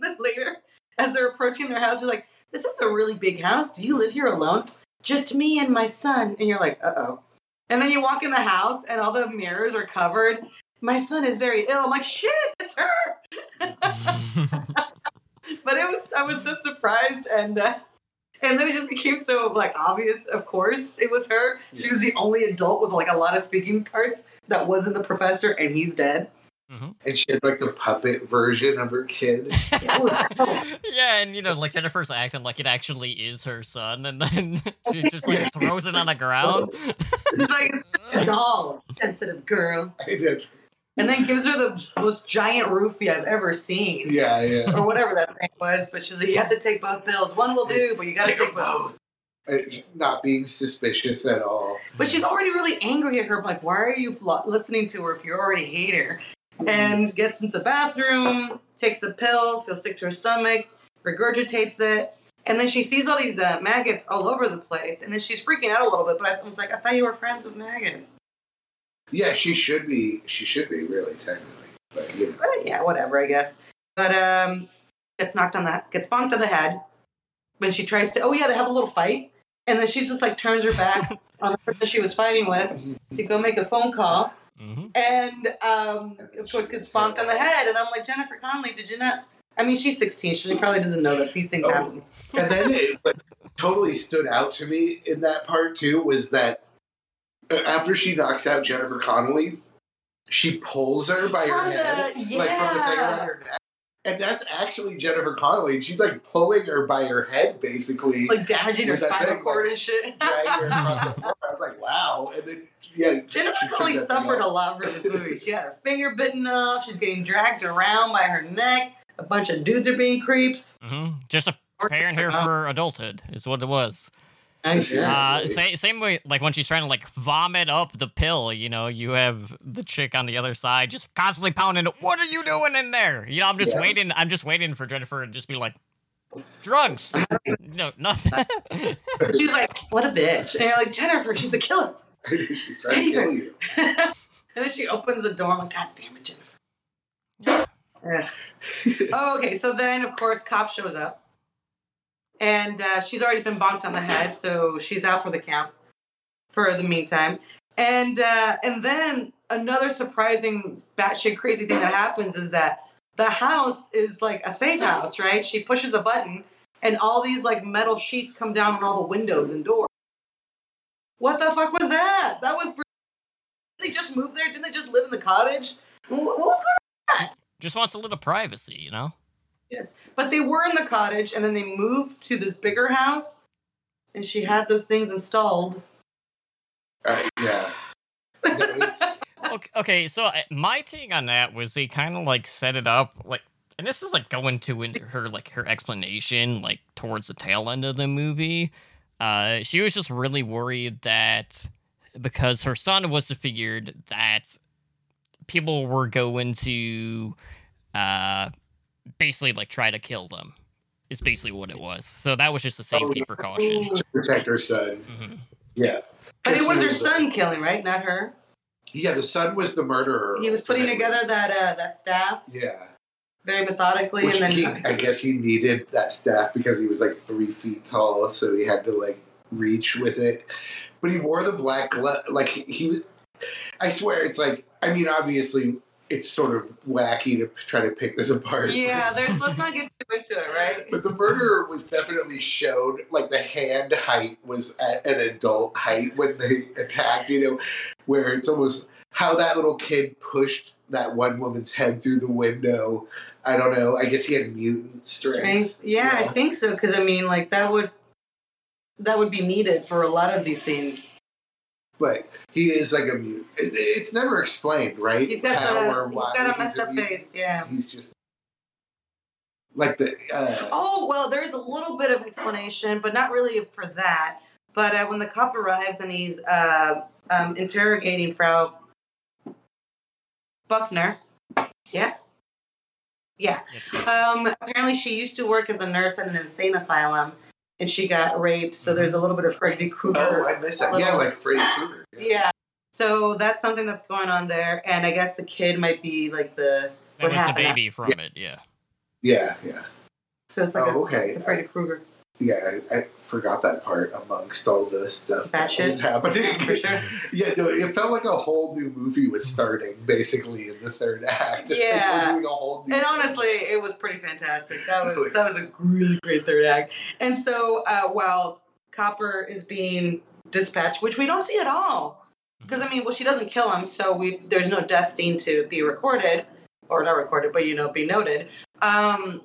then later, as they're approaching their house, you're like, this is a really big house. Do you live here alone? Just me and my son. And you're like, uh oh. And then you walk in the house and all the mirrors are covered. My son is very ill. I'm like, shit, it's her. But it was, I was so surprised and. Uh, and then it just became so like obvious. Of course, it was her. She was the only adult with like a lot of speaking parts that wasn't the professor, and he's dead. And she had like the puppet version of her kid. yeah, and you know, like Jennifer's acting like it actually is her son, and then she just like throws it on the ground. She's like a doll, sensitive girl, I did. And then gives her the most giant roofie I've ever seen, Yeah, yeah. or whatever that thing was. But she's like, you have to take both pills. One will do, but you got to Take take both. both. Not being suspicious at all. But she's already really angry at her. I'm like, why are you listening to her if you already hate her? And gets into the bathroom, takes the pill, feels sick to her stomach, regurgitates it. And then she sees all these uh, maggots all over the place. And then she's freaking out a little bit. But I was like, I thought you were friends with maggots. Yeah, she should be. She should be really technically, but you know. But yeah, whatever, I guess. But um, gets knocked on the gets bonked on the head when she tries to. Oh yeah, they have a little fight, and then she just like turns her back on the person she was fighting with to go make a phone call, hmm and um, of course gets gets bonked on the head. And I'm like, Jennifer Connelly, did you not? I mean, she's 16. She probably doesn't know that these things Oh. happen. And then it what totally stood out to me in that part too was that after she knocks out Jennifer Connelly, she pulls her by her the- head, like from the thing yeah. around her neck. And that's actually Jennifer Connelly. She's like pulling her by her head, basically, Like damaging her spinal thing, cord like, and shit. dragging her across the floor. I was like, wow. And then, yeah, Jennifer she Connelly suffered a lot for this movie. She had her finger bitten off. She's getting dragged around by her neck. A bunch of dudes are being creeps. hmm Just a preparing her for adulthood is what it was. I guess. Uh, Really? same, same way, like when she's trying to like vomit up the pill, you know, you have the chick on the other side just constantly pounding. it, What are you doing in there? You know, I'm just Yeah. waiting. I'm just waiting for Jennifer to just be like, drugs. no, nothing. she's like, "What a bitch!" And you're like, "Jennifer, she's a killer." she's trying to kill you. and then she opens the door. I'm like, "God damn it, Jennifer." Ugh. oh, okay. So then, of course, cop shows up, and uh, she's already been bonked on the head, so she's out for the count for the meantime. And uh, and then another surprising batshit crazy thing that happens is that the house is like a safe house, right? She pushes a button and all these like metal sheets come down on all the windows and doors. What the fuck was that? That was. br- They just moved there? Didn't they just live in the cottage? Wh- What was going Just wants a little privacy, you know? Yes, but they were in the cottage, and then they moved to this bigger house, and she had those things installed. Uh, yeah. No, Okay, okay, so uh, my take on that was they kind of like set it up like, and this is like going to into her like her explanation like towards the tail end of the movie. Uh, she was just really worried that because her son was figured that people were going to uh basically like try to kill them. Is basically what it was. So that was just a safety yeah. precaution. to protect her son. hmm Yeah. But it was her Because he son killing, right? Not her. Yeah, the son was the murderer. He was putting ultimately. together that uh, that staff Yeah. very methodically, Which and he, then I guess he needed that staff because he was like three feet tall, so he had to like reach with it. But he wore the black glove. Like he, he was. I swear, it's like. I mean, obviously, it's sort of wacky to try to pick this apart. yeah. There's let's not get too into it, right? But the murderer was definitely showed, like the hand height was at an adult height when they attacked, you know, where it's almost how that little kid pushed that one woman's head through the window. I don't know. I guess he had mutant strength. Strength. Yeah, I think so. Because I mean, like that would that would be needed for a lot of these scenes. But he is like a mutant. It, it's never explained, right? He's got How or why he's got a messed up face. Yeah. He's just like the. Uh, Oh well, there's a little bit of explanation, but not really for that. But uh, when the cop arrives and he's uh, um, interrogating Frau Buckner, yeah, yeah. Um, apparently, she used to work as a nurse at an insane asylum, and she got raped. So mm-hmm. there's a little bit of Freddy Krueger. oh, I missed that. Yeah, like Freddy Krueger. yeah. So that's something that's going on there, and I guess the kid might be like the what was the happened. baby from it, yeah. Yeah, yeah. So it's like Oh, a, okay. it's a Freddy Krueger. Yeah, I, I forgot that part amongst all the stuff That that was happening. Sure. Yeah, no, it felt like a whole new movie was starting basically in the third act. It's like Yeah. we're doing a whole new And movie. honestly, it was pretty fantastic. That was that was a really great third act. And so uh, while Copper is being dispatched, which we don't see at all, because I mean, well, she doesn't kill him, so we there's no death scene to be recorded or not recorded, but you know, be noted. Um,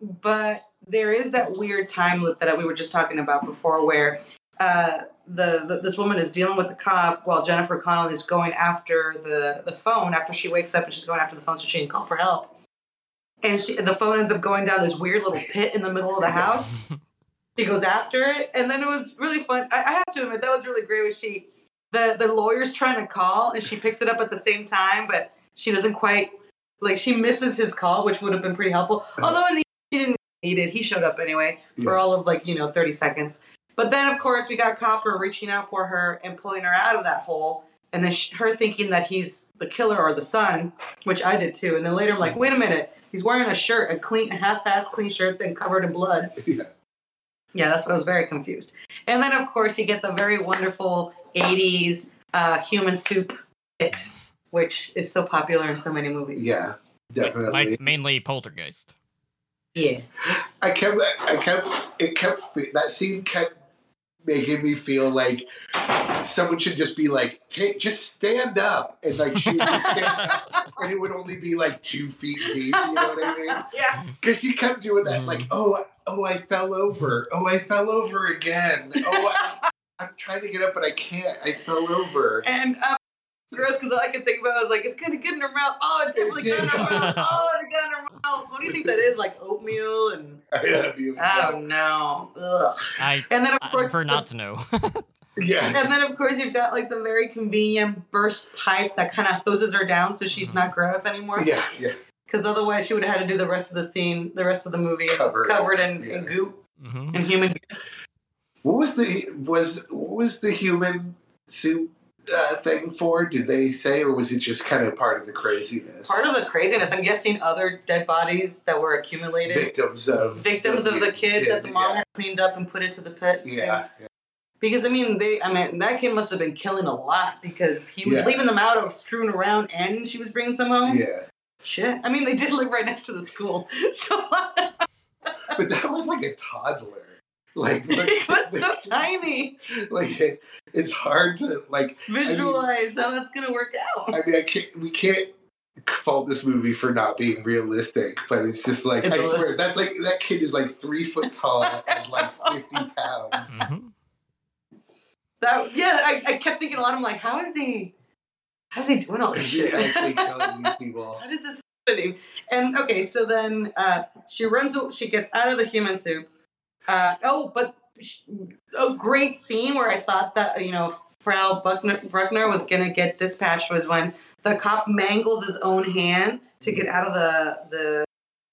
but there is that weird time loop that we were just talking about before, where uh, the, the this woman is dealing with the cop while Jennifer Connelly is going after the the phone after she wakes up and she's going after the phone so she can call for help. And she, the phone ends up going down this weird little pit in the middle of the house. she goes after it, and then it was really fun. I, I have to admit that was really great. Was she the the lawyer's trying to call and she picks it up at the same time, but she doesn't quite like she misses his call, which would have been pretty helpful. Although in the she didn't need it, he showed up anyway for Yeah. all of like you know thirty seconds. But then of course we got Copper reaching out for her and pulling her out of that hole. And then sh- her thinking that he's the killer or the son, which I did too. And then later I'm like, wait a minute, he's wearing a shirt, a clean, half-assed clean shirt, then covered in blood. Yeah. Yeah, that's what I was very confused. And then, of course, you get the very wonderful 80s uh, human soup hit, which is so popular in so many movies. Yeah, definitely. Like, mainly Poltergeist. Yeah. I kept, I kept, it kept, that scene kept making me feel like someone should just be like, hey, just stand up. And like, she would just stand up, and it would only be like two feet deep. You know what I mean? Yeah. Because she kept doing that, Mhm. like, oh, oh, I fell over. Oh, I fell over again. Oh, I, I'm trying to get up, but I can't. I fell over. And um, gross because all I could think about was like, it's gonna get in her mouth. Oh, it definitely got in her mouth. Oh, it got in her mouth. What do you think that is? Like oatmeal and I love you. oh no. Ugh. I, And then of I course, prefer the- not to know. Yeah. and then of course you've got like the very convenient burst pipe that kind of hoses her down so she's not gross anymore. Yeah, yeah. Because otherwise she would have had to do the rest of the scene, the rest of the movie Covered. covered in, Yeah. in goop hmm and human. What was the was what was the human suit uh, thing for? Did they say, or was it just kind of part of the craziness? Part of the craziness, I'm guessing other dead bodies that were accumulated, victims of victims of the kid that the mom yeah. had cleaned up and put into the pit. Yeah, yeah. Because I mean, they I mean that kid must have been killing a lot because he was Yeah. leaving them out or strewn around, and she was bringing some home. Yeah. Shit. I mean, they did live right next to the school, so But that was like a toddler. Like, like, it was so tiny. like it, it's hard to like Visualize how that's gonna work out. I mean I can't we can't fault this movie for not being realistic, but it's just like It's I a little- swear that's like that kid is like three foot tall and like fifty pounds. Mhm. That yeah, I, I kept thinking a lot. I'm like, how is he? How's he doing all this Is he shit? actually killing these people? How does this happening? And okay, so then uh, she runs. She gets out of the human soup. Uh, oh, but a great scene where I thought that you know Frau Buckner, Bruckner was gonna get dispatched was when the cop mangles his own hand to get out of the the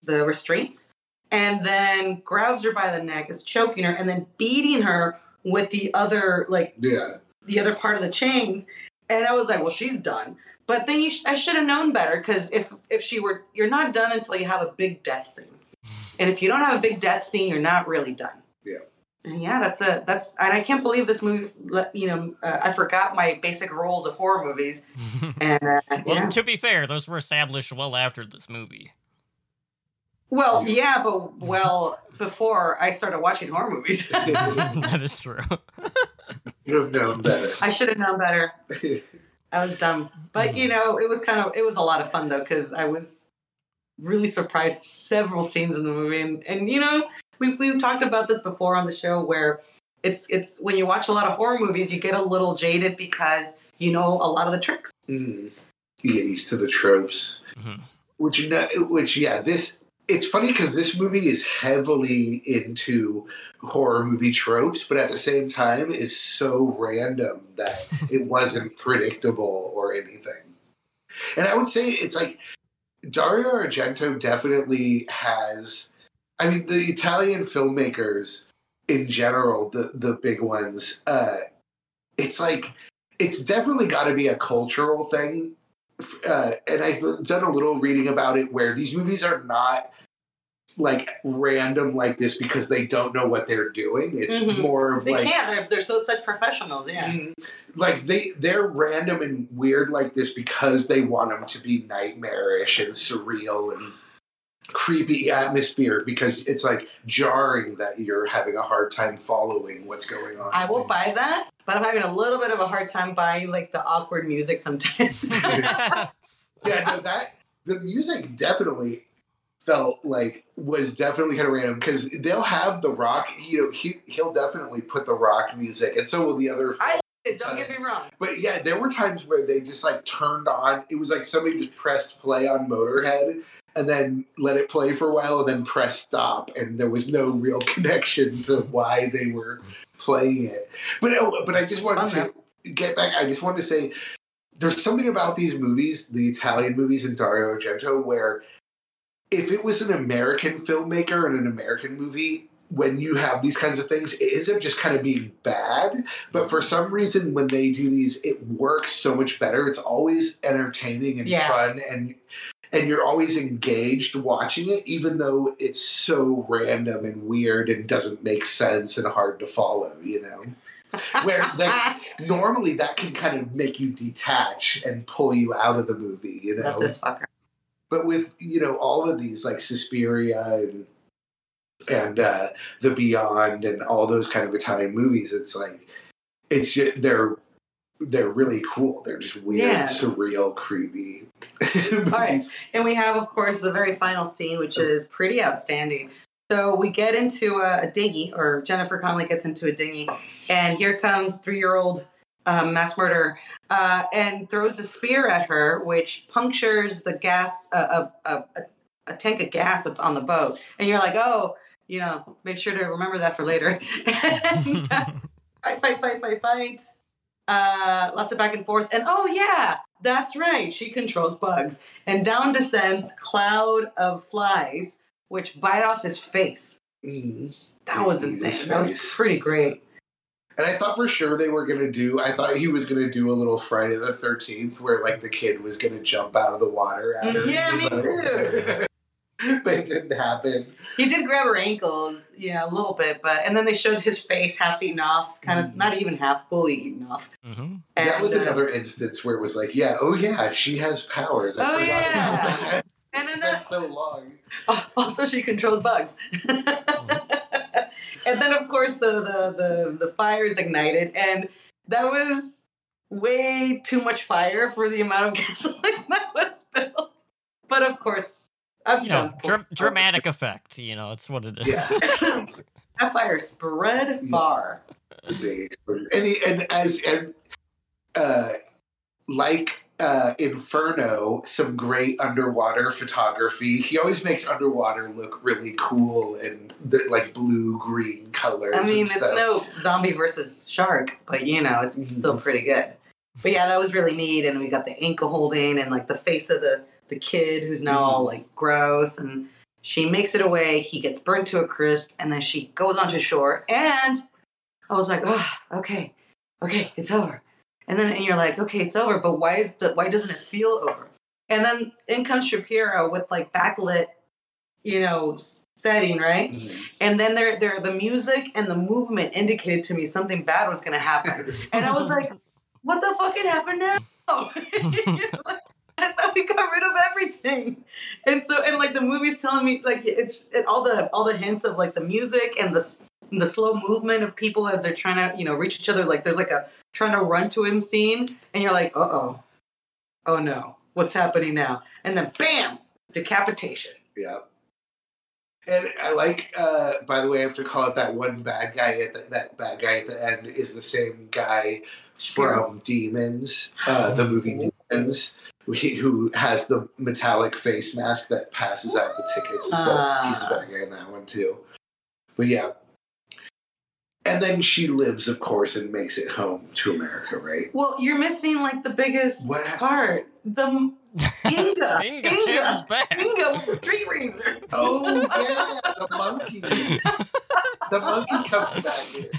the restraints, and then grabs her by the neck, is choking her, and then beating her with the other like Yeah. the other part of the chains, and I was like, well, she's done. But then you, sh- I should have known better because if if she were, you're not done until you have a big death scene, and if you don't have a big death scene, you're not really done. Yeah. And yeah, that's a that's, and I can't believe this movie. You know, uh, I forgot my basic rules of horror movies, and uh, well, yeah. to be fair, those were established well after this movie. Well, yeah, but well before I started watching horror movies, that is true. You have known better. I should have known better. I was dumb, but you know, it was kind of it was a lot of fun though because I was really surprised several scenes in the movie, and and you know, we've we've talked about this before on the show where it's it's when you watch a lot of horror movies, you get a little jaded because you know a lot of the tricks. Mm. You get used to the tropes. Mhm. Which, which, yeah, this. It's funny because this movie is heavily into horror movie tropes, but at the same time is so random that it wasn't predictable or anything. And I would say it's like Dario Argento definitely has. I mean, the Italian filmmakers in general, the the big ones, uh, it's like it's definitely got to be a cultural thing. Uh, and I've done a little reading about it where these movies are not like random like this because they don't know what they're doing. It's Mhm. more of They like can't. They're they're so such professionals. Yeah. Mm, like they they're random and weird like this because they want them to be nightmarish and surreal and creepy atmosphere because it's like jarring that you're having a hard time following what's going on. I will buy that, but I'm having a little bit of a hard time buying like the awkward music sometimes. yeah, no, that the music definitely felt like was definitely kind of random because they'll have the rock. You know, he he'll definitely put the rock music, and so will the other. I Don't get me wrong. But yeah, there were times where they just like turned on. It was like somebody just pressed play on Motorhead and then let it play for a while and then press stop, and there was no real connection to why they were playing it. But oh, but I just wanted to get back. I just wanted to say there's something about these movies, the Italian movies and Dario Argento, where if it was an American filmmaker and an American movie, when you have these kinds of things, it ends up just kind of being bad. But for some reason, when they do these, it works so much better. It's always entertaining and Yeah. fun, and and you're always engaged watching it, even though it's so random and weird and doesn't make sense and hard to follow. You know, where like normally that can kind of make you detach and pull you out of the movie. You Love know, this fucker. But with you know all of these like Suspiria and and uh, the Beyond and all those kind of Italian movies, it's like it's just, they're they're really cool. They're just weird, Yeah. surreal, creepy. right. And we have, of course, the very final scene, which is pretty outstanding. So we get into a, a dinghy, or Jennifer Connelly gets into a dinghy, and here comes three-year-old um, mass murder, uh, and throws a spear at her, which punctures the gas, uh, a, a, a, tank of gas that's on the boat. And you're like, oh, you know, make sure to remember that for later. and, uh, fight, fight, fight, fight, fight. Uh, lots of back and forth. And oh, yeah, that's right. She controls bugs. And down descends cloud of flies, which bite off his face. Mm. That was insane. That was pretty great. And I thought for sure they were gonna do. I thought he was gonna do a little Friday the Thirteenth, where like the kid was gonna jump out of the water at her. Yeah, me too. but it didn't happen. He did grab her ankles, yeah, a little bit, but and then they showed his face half eaten off, kind of Mm. not even half, fully eaten off. hmm that was uh, another instance where it was like, yeah, oh yeah, she has powers. I Oh, forgot yeah. about that. And then been uh, so long. also she controls bugs. and then of course the, the the the fire is ignited, and that was way too much fire for the amount of gasoline that was spilled. But of course, I'm You know, done. dra- dramatic effect. You know, it's what it is. Yeah. that fire spread far. The big explosion. And, he, and as and uh, like uh, Inferno, some great underwater photography. He always makes underwater look really cool and the, like blue green colors. I mean, and it's stuff. no zombie versus shark, but you know, it's Mhm. still pretty good. But yeah, that was really neat, and we got the ankle holding and like the face of the the kid who's now all like gross, and she makes it away. He gets burnt to a crisp, and then she goes onto shore, and I was like, oh, okay, okay, it's over. And then and you're like, okay, it's over, but why is the, why doesn't it feel over? And then in comes Shapiro with like backlit, you know, setting, right? Mhm. And then there, there, the music and the movement indicated to me something bad was going to happen. And I was like, "What the fuck fucking happened now?" You know, I thought we got rid of everything. And so, and like the movie's telling me, like it's it, all the all the hints of like the music and the and the slow movement of people as they're trying to you know reach each other. Like there's like a trying to run to him scene, and you're like, "Uh oh, oh no, what's happening now?" And then bam, decapitation. Yeah. And I like, uh, by the way, I have to call it that one bad guy at the, that bad guy at the end is the same guy from Demons, uh, the movie Demons, who, who has the metallic face mask that passes out the tickets. Is the, Ah. he's the bad guy in that one too. But yeah. And then she lives, of course, and makes it home to America, right? Well, you're missing like the biggest What part. The Inga. Inga, Inga. Inga's back. Inga with the street razor. Oh yeah, the monkey. the monkey comes back here.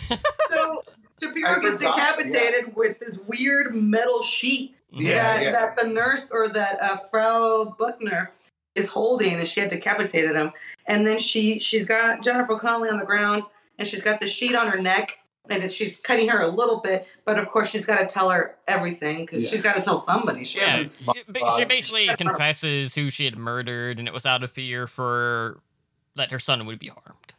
So Shapiro I gets forgot, decapitated with this weird metal sheet Yeah, that, yeah. that the nurse or that uh, Frau Buckner is holding, and she had decapitated him. And then she she's got Jennifer Connelly on the ground, and she's got the sheet on her neck, and it's, she's cutting her a little bit, but of course she's got to tell her everything because Yeah. she's got to tell somebody. She Yeah, hasn't. she basically confesses who she had murdered, and it was out of fear for that her son would be harmed.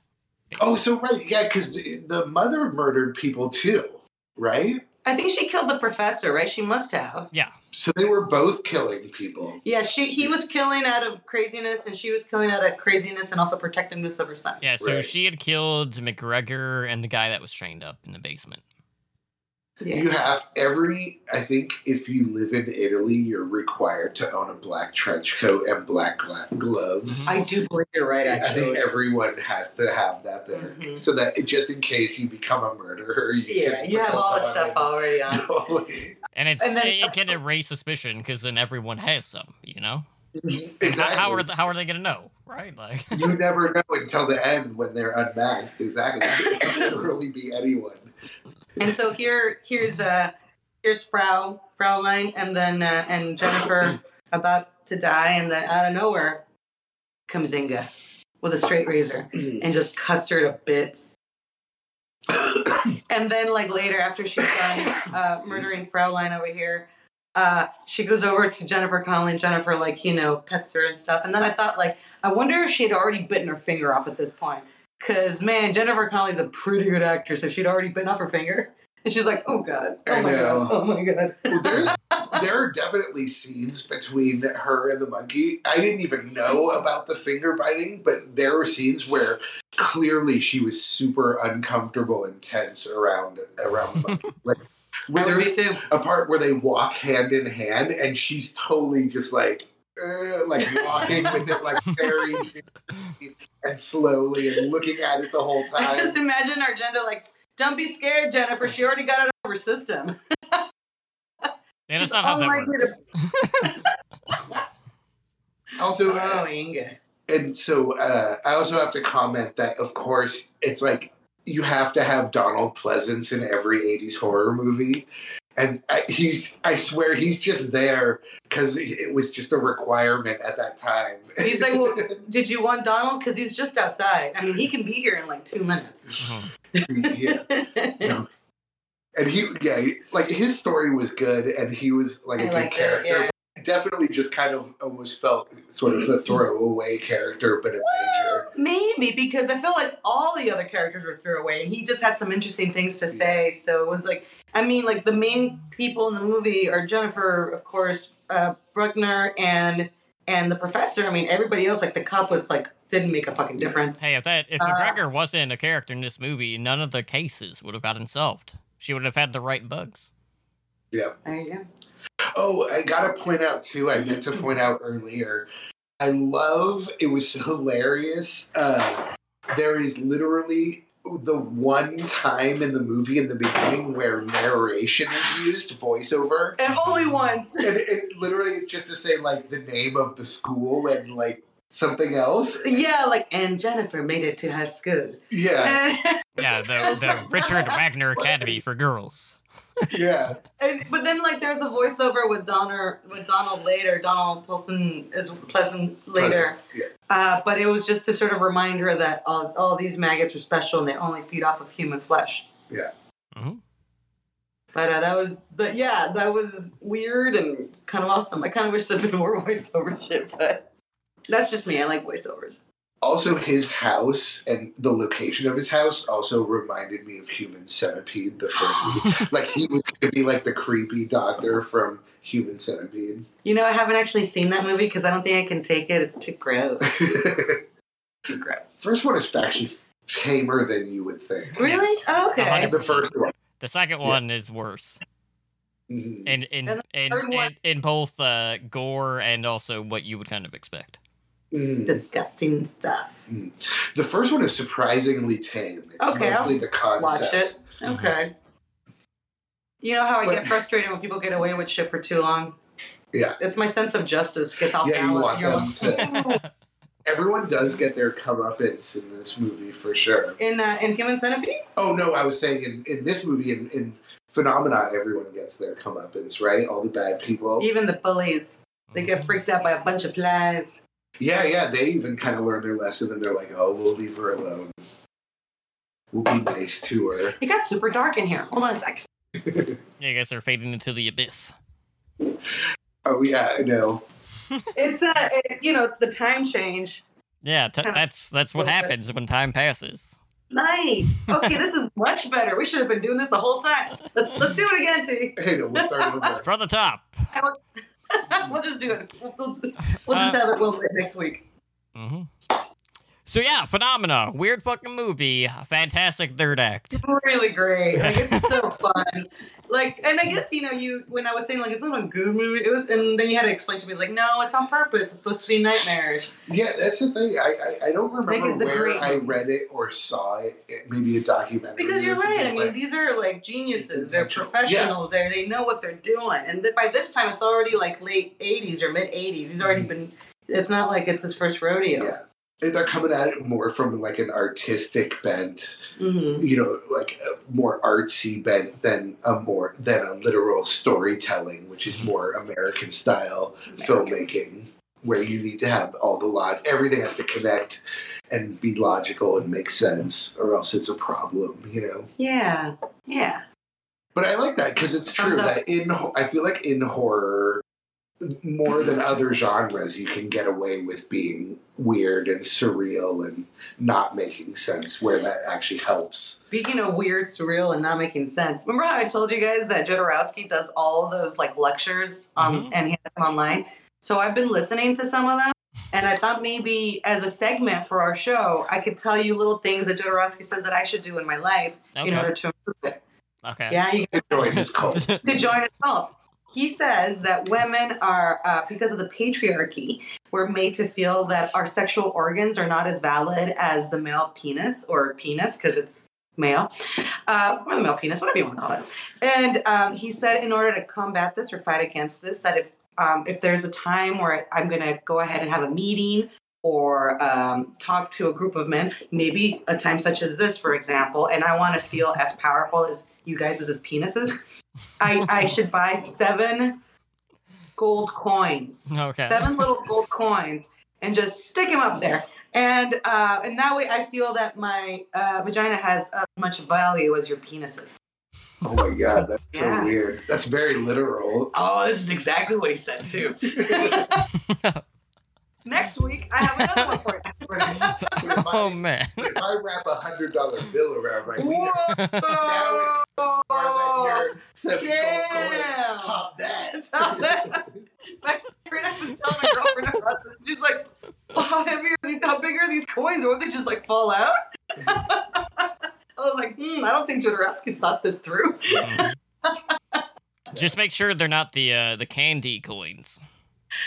Oh, so right, yeah, because the, the mother murdered people too, right? I think she killed the professor, right? She must have. Yeah, So they were both killing people. Yeah, she he was killing out of craziness, and she was killing out of craziness and also protectiveness of her son. yeah. So Right. she had killed McGregor and the guy that was trained up in the basement. Yeah. You have every. I think if you live in Italy, you're required to own a black trench coat and black gloves. I do believe you're right. I think everyone has to have that there, Mhm. so that just in case you become a murderer, you yeah, can you have all the stuff already on. Totally. And it's And then- it can erase suspicion because then everyone has some. You know, Exactly. how, how are th- how are they gonna know, right? Like, you never know until the end when they're unmasked. Exactly. It could literally be anyone. And so here, here's uh, here's Frau Fraulein, and then uh, and Jennifer about to die, and then out of nowhere comes Inga with a straight razor and just cuts her to bits. And then, like later, after she's done uh, murdering Fraulein over here, uh, she goes over to Jennifer Connelly, and Jennifer, like you know, pets her and stuff. And then I thought, like, I wonder if she had already bitten her finger off at this point. Cause man, Jennifer Connelly's a pretty good actress. If she'd already bitten off her finger, and she's like, "Oh god, oh I my know. god, oh my god." Well, there, there are definitely scenes between her and the monkey. I didn't even know about the finger biting, but there were scenes where clearly she was super uncomfortable and tense around around the monkey. Like oh, there's too. a part where they walk hand in hand, and she's totally just like. Uh, like walking with it like very and slowly and looking at it the whole I time. just imagine Argento like, "Don't be scared, Jennifer. She already got it out of her system." yeah, that's She's not how all that right works. Also, oh, Inga. and so uh, I also have to comment that, of course, it's like you have to have Donald Pleasence in every '80s horror movie, and I, he's I swear he's just there because it was just a requirement at that time. He's like, well, did you want Donald? Because he's just outside. I mean, he can be here in like two minutes. Yeah. And he, yeah, he- like his story was good, and he was like a I good liked it, character. yeah. But Definitely, just kind of almost felt sort of a throwaway character, but a major. Maybe because I feel like all the other characters were throwaway, and he just had some interesting things to say. So it was like, I mean, like the main people in the movie are Jennifer, of course, uh, Bruckner, and and the professor. I mean, everybody else, like the cop, was like didn't make a fucking difference. Hey, if that if Uh, wasn't a character in this movie, none of the cases would have gotten solved. She would have had the right bugs. Yeah. There you go. Oh, I gotta point out too. I meant to point out earlier. I love. It was hilarious. Uh, there is literally the one time in the movie in the beginning where narration is used, voiceover. And only once. and it, it literally is just to say like the name of the school and like something else. Yeah, like and Jennifer made it to high school. Yeah, Yeah, the the Richard Wagner Academy for girls. Yeah, And, but then like there's a voiceover with Donner with Donald later. Donald Wilson is pleasant later. Yeah. Uh, but it was just to sort of remind her that all, all these maggots are special and they only feed off of human flesh. Yeah. Mhm. But uh, that was, but yeah, that was weird and kind of awesome. I kind of wish there'd been more voiceover shit, but that's just me. I like voiceovers. Also, his house and the location of his house also reminded me of Human Centipede, the first movie. like he was going to be like the creepy doctor from Human Centipede. You know, I haven't actually seen that movie because I don't think I can take it. It's too gross. too gross. first one is actually tamer than you would think. Really? Oh, okay. hundred- The first one. The second one is worse Mhm. in in And in, in, in both uh, gore and also what you would kind of expect. Mhm. Disgusting stuff. The first one is surprisingly tame. It's Okay, mostly the concept. Watch it. Mhm. Okay. You know how I get frustrated when people get away with shit for too long? Yeah. It's my sense of justice gets off Yeah, you balance. want You're them like, to. Everyone does get their comeuppance in this movie for sure. in uh, in Human Centipede? Oh no, I was saying in, in this movie in, in Phenomena, everyone gets their comeuppance, right? All the bad people. Even the bullies. They Mm-hmm. get freaked out by a bunch of flies. Yeah, yeah. They even kind of learn their lesson, and they're like, "Oh, we'll leave her alone. We'll be nice to her." It got super dark in here. Hold on a sec. Yeah, I guess they're fading into the abyss. Oh yeah, I know. It's uh, it, you know, the time change. Yeah, t- that's that's what happens when time passes. Nice. Okay, this is much better. We should have been doing this the whole time. Let's let's do it again, T. Hey, no, we'll start over. From the top. we'll just do it. We'll, we'll, we'll just Uh, have it. We'll do it next week. hmm So yeah, phenomena, weird fucking movie, fantastic third act. really great. Like it's so fun. Like, and I guess you know, you when I was saying like it's not a good movie, it was, and then you had to explain to me like, no, it's on purpose. It's supposed to be nightmarish. Yeah, that's the thing. I I, I don't remember where I read it or saw it. it maybe a documentary. Because you're right. I mean, but- these are like geniuses. They're professionals. They they know what they're doing. And th- by this time, it's already like late '80s or mid '80s. He's already mm-hmm. been. It's not like it's his first rodeo. yeah, they're coming at it more from like an artistic bent. hmm you know, like a more artsy bent than a more than a literal storytelling, which is more American style filmmaking, where you need to have all the log, everything has to connect and be logical and make sense, or else it's a problem, you know. Yeah. Yeah. But I like that because it's Thumbs true up. that in I feel like in horror, more than other genres, you can get away with being weird and surreal and not making sense, where that actually helps. Speaking of weird, surreal, and not making sense, remember how I told you guys that Jodorowsky does all those like lectures um, Mhm. and he has them online? So I've been listening to some of them, and I thought maybe as a segment for our show, I could tell you little things that Jodorowsky says that I should do in my life in order to improve it. Okay. Yeah, you can Join his cult. to join his cult. He says that women are, uh, because of the patriarchy, we're made to feel that our sexual organs are not as valid as the male penis or penis because it's male, uh, or the male penis, whatever you want to call it. And um, he said, in order to combat this or fight against this, that if um, if there's a time where I'm going to go ahead and have a meeting or um, talk to a group of men, maybe a time such as this, for example, and I want to feel as powerful as you guys as his penises, I, I should buy seven gold coins, Okay. seven little gold coins, and just stick them up there. And uh, and that way, I feel that my uh, vagina has as much value as your penises. Oh my god, that's Yeah. so weird. That's very literal. Oh, this is exactly what he said too. Next week, I have another one for you. if, oh I, man. if I wrap a hundred dollar bill around my wiener, Whoa! more than your seven gold coins. Damn. Top that. Top that. My friend, I was telling my girlfriend about this. She's like, oh, "How heavy are these? How big are these coins? Or would they just like fall out?" I was like, "Hmm, I don't think Jodorowsky's thought this through." Mm. Just make sure they're not the uh, the candy coins.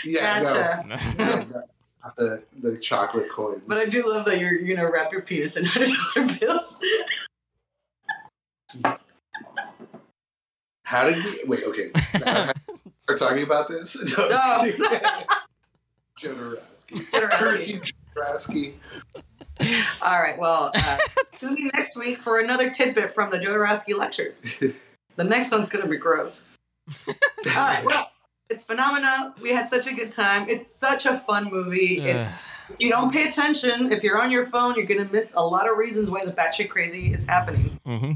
Yeah, Gotcha. no, no, no, not the the chocolate coins. But I do love that you're, you know, wrap your penis in hundred dollar bills. How did we? Wait, okay. We're talking about this. No, No. I'm. Jodorowsky. Curse you, Jodorowsky. All right. Well, uh, tune in next week for another tidbit from the Jodorowsky lectures. The next one's gonna be gross. All right. Well, it's phenomena. We had such a good time. It's such a fun movie. It's if you don't pay attention, if you're on your phone, you're gonna miss a lot of reasons why the batshit crazy is happening. hmm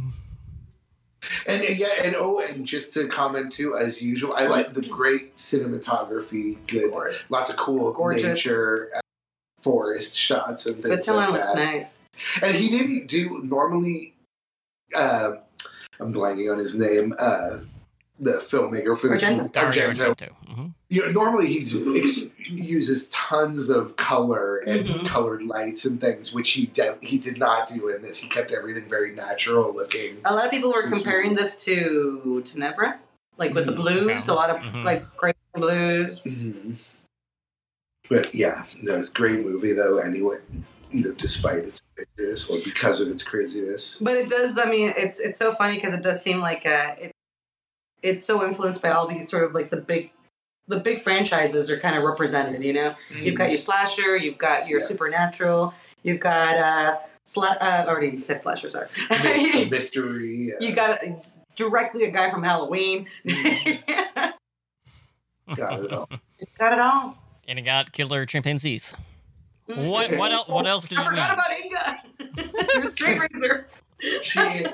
And yeah, and oh, and just to comment too, as usual, I like the great cinematography. Of Good, course. lots of cool Gorgeous. nature, uh, forest shots and things Switzerland like looks that. nice. And he didn't do normally. Uh, I'm blanking on his name. Uh, the filmmaker for this Argento. movie, Dario Argento. Argento. hmm You know, normally he's ex- uses tons of color and Mhm. colored lights and things, which he de- he did not do in this. He kept everything very natural looking. A lot of people were It's- comparing this to Tenebrae, like with the Mhm. blues. Yeah. A lot of Mhm. like great blues. Mhm. But yeah, no, it's a great movie though. Anyway, you know, despite its craziness or because of its craziness. But it does. I mean, it's it's so funny because it does seem like uh, it it's so influenced by all these sort of like the big the big franchises are kind of represented. You know, you've got your slasher, you've got your Yeah. supernatural, you've got uh, sla- uh already said slasher. Sorry, Mys- mystery. uh, you got a, directly a guy from Halloween. got it all. got it all. And it got killer chimpanzees. What what else? What else did I you forgot need? about Inga. Your straight razor. She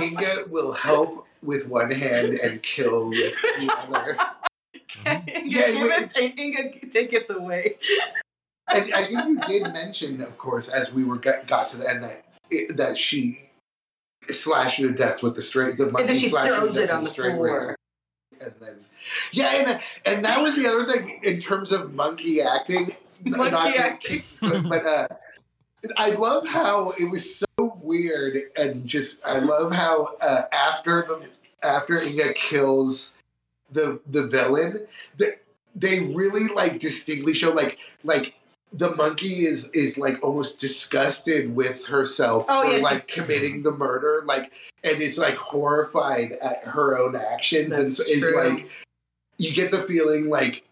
Inga will help with one hand and kill with the other. Inga, Yeah, give wait. it, Inga, take it away. And I think you did mention, of course, as we were got, got to the end, that it, that she slashed her to death with the straight, the monkey then she slashed her to throws death it on with the straight floor. razor. And then, yeah, and and that was the other thing in terms of monkey acting. Monkey not to acting. but uh, I love how it was so weird and just I love how uh, after the after Inga kills the the villain, the, they really like distinctly show like like the monkey is is like almost disgusted with herself Oh, for she- like committing the murder like and is like horrified at her own actions and That's so is like you get the feeling like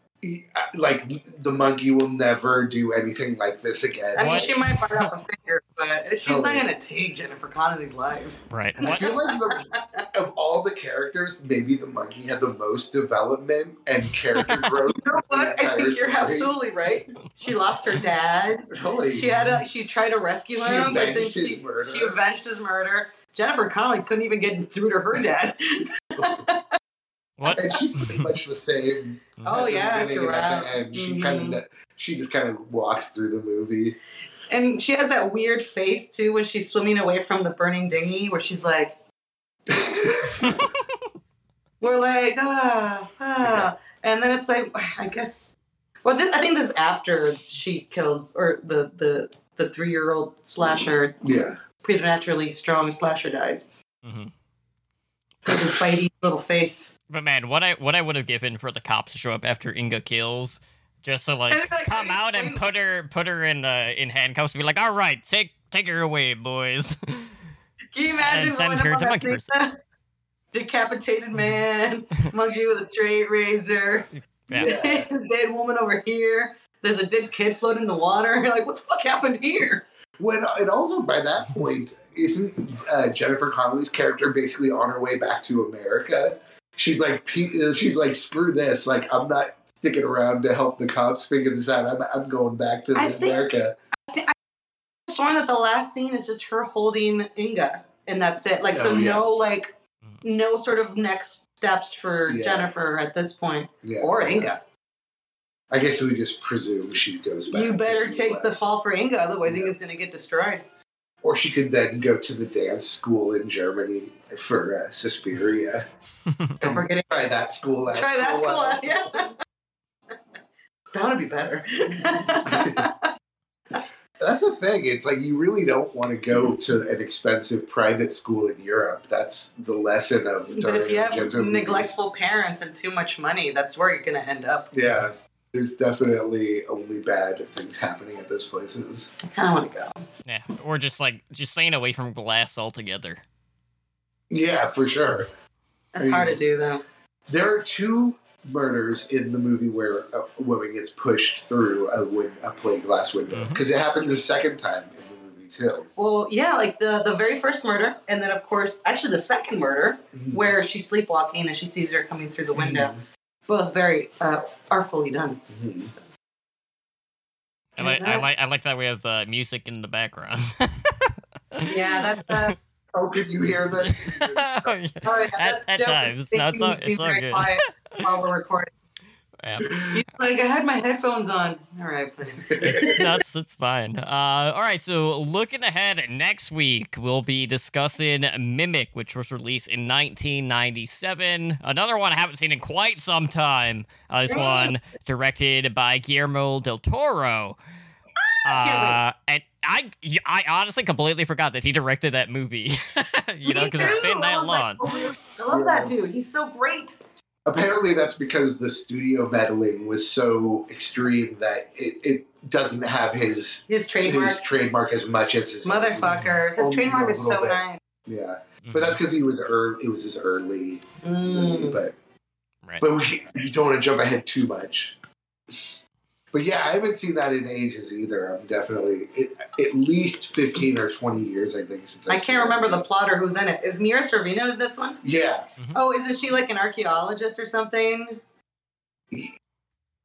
like the monkey will never do anything like this again. I mean, she might bite off a finger, but she's Totally. not gonna take Jennifer Connelly's life. Right. I feel like the, of all the characters, maybe the monkey had the most development and character growth. you know what? I think you're story. absolutely right. She lost her dad. Totally. She had a, she tried to rescue She him. but then avenged his she, murder. She avenged his murder. Jennifer Connelly couldn't even get through to her dad. What? and she's pretty much the same. Oh, at yeah, beginning and at the end. She Mhm. kind of she just kind of walks through the movie. And she has that weird face too when she's swimming away from the burning dinghy, where she's like, "We're like ah ah," and then it's like, I guess. Well, this, I think this is after she kills, or the the the three year old slasher, yeah. preternaturally strong slasher dies Mm-hmm. with his bitey little face. But man, what I what I would have given for the cops to show up after Inga kills, just to like come out and put her put her in uh, in handcuffs, and be like, all right, take take her away, boys. Can you imagine And send her up to on monkey that thing? Decapitated man, monkey with a straight razor, Yeah. Yeah. dead woman over here. there's a dead kid floating in the water. You're like, what the fuck happened here? When and also by that point, isn't uh, Jennifer Connelly's character basically on her way back to America? She's like, she's like, screw this! Like, I'm not sticking around to help the cops figure this out. I'm, I'm going back to I think- America. I'm sworn that the last scene is just her holding Inga, and that's it. Like, so Oh, yeah. no, like, mm. no sort of next steps for Yeah. Jennifer at this point, Yeah, or Inga. I guess we just presume she goes back. You to better take the US. fall for Inga, otherwise Yeah. Inga's gonna get destroyed. Or she could then go to the dance school in Germany for uh, Suspiria. Don't and forget it. try that school out. Try that school while. out, yeah. that would be better. That's the thing. It's like you really don't want to go to an expensive private school in Europe. That's the lesson of but if you have Argento movies. neglectful parents and too much money, that's where you're gonna end up. Yeah, there's definitely only bad things happening at those places. I kind of want to go. Yeah, or just like just staying away from glass altogether. Yeah, for sure. That's hard to do though. There are two murders in the movie where a woman gets pushed through a, win- a plate glass window mm-hmm. because it happens a second time in the movie too. Well, yeah, like the the very first murder, and then of course, actually the second murder, mm-hmm. where she's sleepwalking and she sees her coming through the window. Mm-hmm. Both very uh, artfully done. Mhm. I like, I like, I like that we have uh, music in the background. Yeah, that's. Uh, Oh, could you hear that? oh, yeah, At- that's at Joe times. No, it's all- it's all good. While we're recording, Yeah. he's like, I had my headphones on. All right, it's nuts. It's fine. Uh, all right. So looking ahead, next week we'll be discussing Mimic, which was released in 1997. Another one I haven't seen in quite some time. Uh, this one directed by Guillermo del Toro. Uh, and I, I honestly completely forgot that he directed that movie. you know, because it's been that long. like, oh, I love that dude. He's so great. Apparently, that's because the studio meddling was so extreme that it, it doesn't have his His trademark. his trademark as much as his Motherfuckers. His Only trademark is so bit. nice. Yeah, Mhm. but that's because he was early. It was his early movie, Mm. but right. but we, we don't want to jump ahead too much. But yeah, I haven't seen that in ages either. I'm definitely it, at least fifteen or twenty years, I think, since I I've can't remember it. the plot or who's in it. Is Mira Sorvino in this one? Yeah, Oh, isn't she like an archaeologist or something?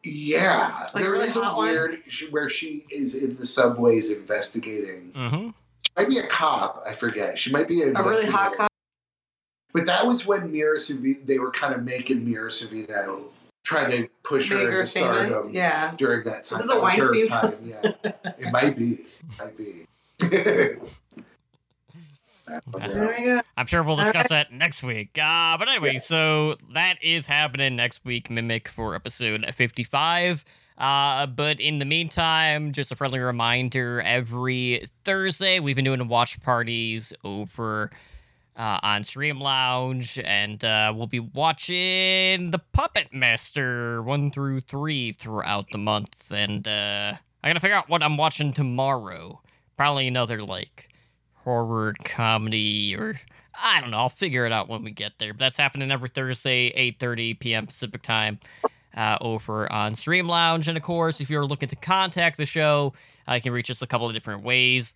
yeah. Like there really is a hot one? weird sh- where she is in the subways investigating. Mm-hmm. Might be a cop. I forget. She might be A really hot cop. But that was when Mira Sorvino, they were kind of making Mira Sorvino, trying to push her Make her into famous. stardom Yeah. during that time. This is a That was her Weinstein time, yeah. it might be. It Might be. There. I'm sure we'll All discuss that next week. Uh, but anyway, so that is happening next week, Mimic for episode 55. Uh, but in the meantime, just a friendly reminder every Thursday, we've been doing watch parties over uh, on Stream Lounge, and uh, we'll be watching The Puppet Master 1 through 3 throughout the month. And uh, I gotta figure out what I'm watching tomorrow. Probably another, like, horror comedy or I don't know. I'll figure it out when we get there. But that's happening every Thursday, 8:30 p.m. Pacific time, uh, over on Stream Lounge. And of course, if you're looking to contact the show, you can reach us a couple of different ways.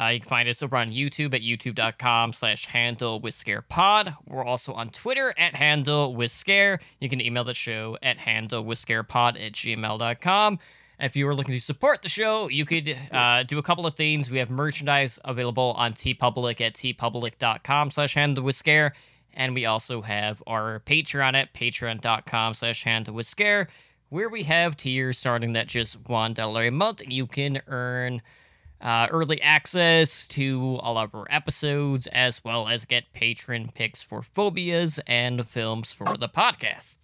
Uh, you can find us over on YouTube at youtube.com slash handle with scare pod. We're also on Twitter at handle with scare. You can email the show at handle with scare pod at gmail.com. If you are looking to support the show, you could uh, do a couple of things. We have merchandise available on TeePublic at teepublic.com slash handle with scare. And we also have our Patreon at patreon.com slash handle with scare, where we have tiers starting at just $1 a month. You can earn uh, early access to all of our episodes, as well as get patron picks for phobias and films for the podcast.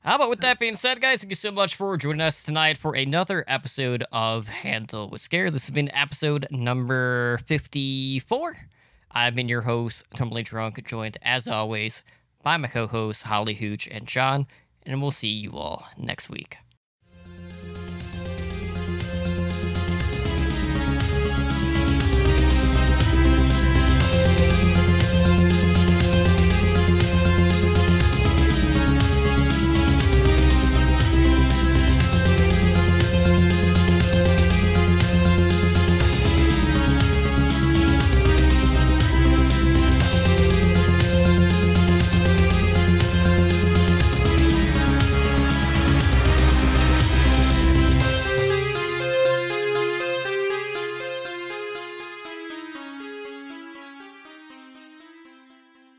How about with that being said, guys, thank you so much for joining us tonight for another episode of Handle with Scare. This has been episode number 54. I've been your host, Tumbling Drunk, joined as always by my co hosts, Holly Hooch and John, and we'll see you all next week.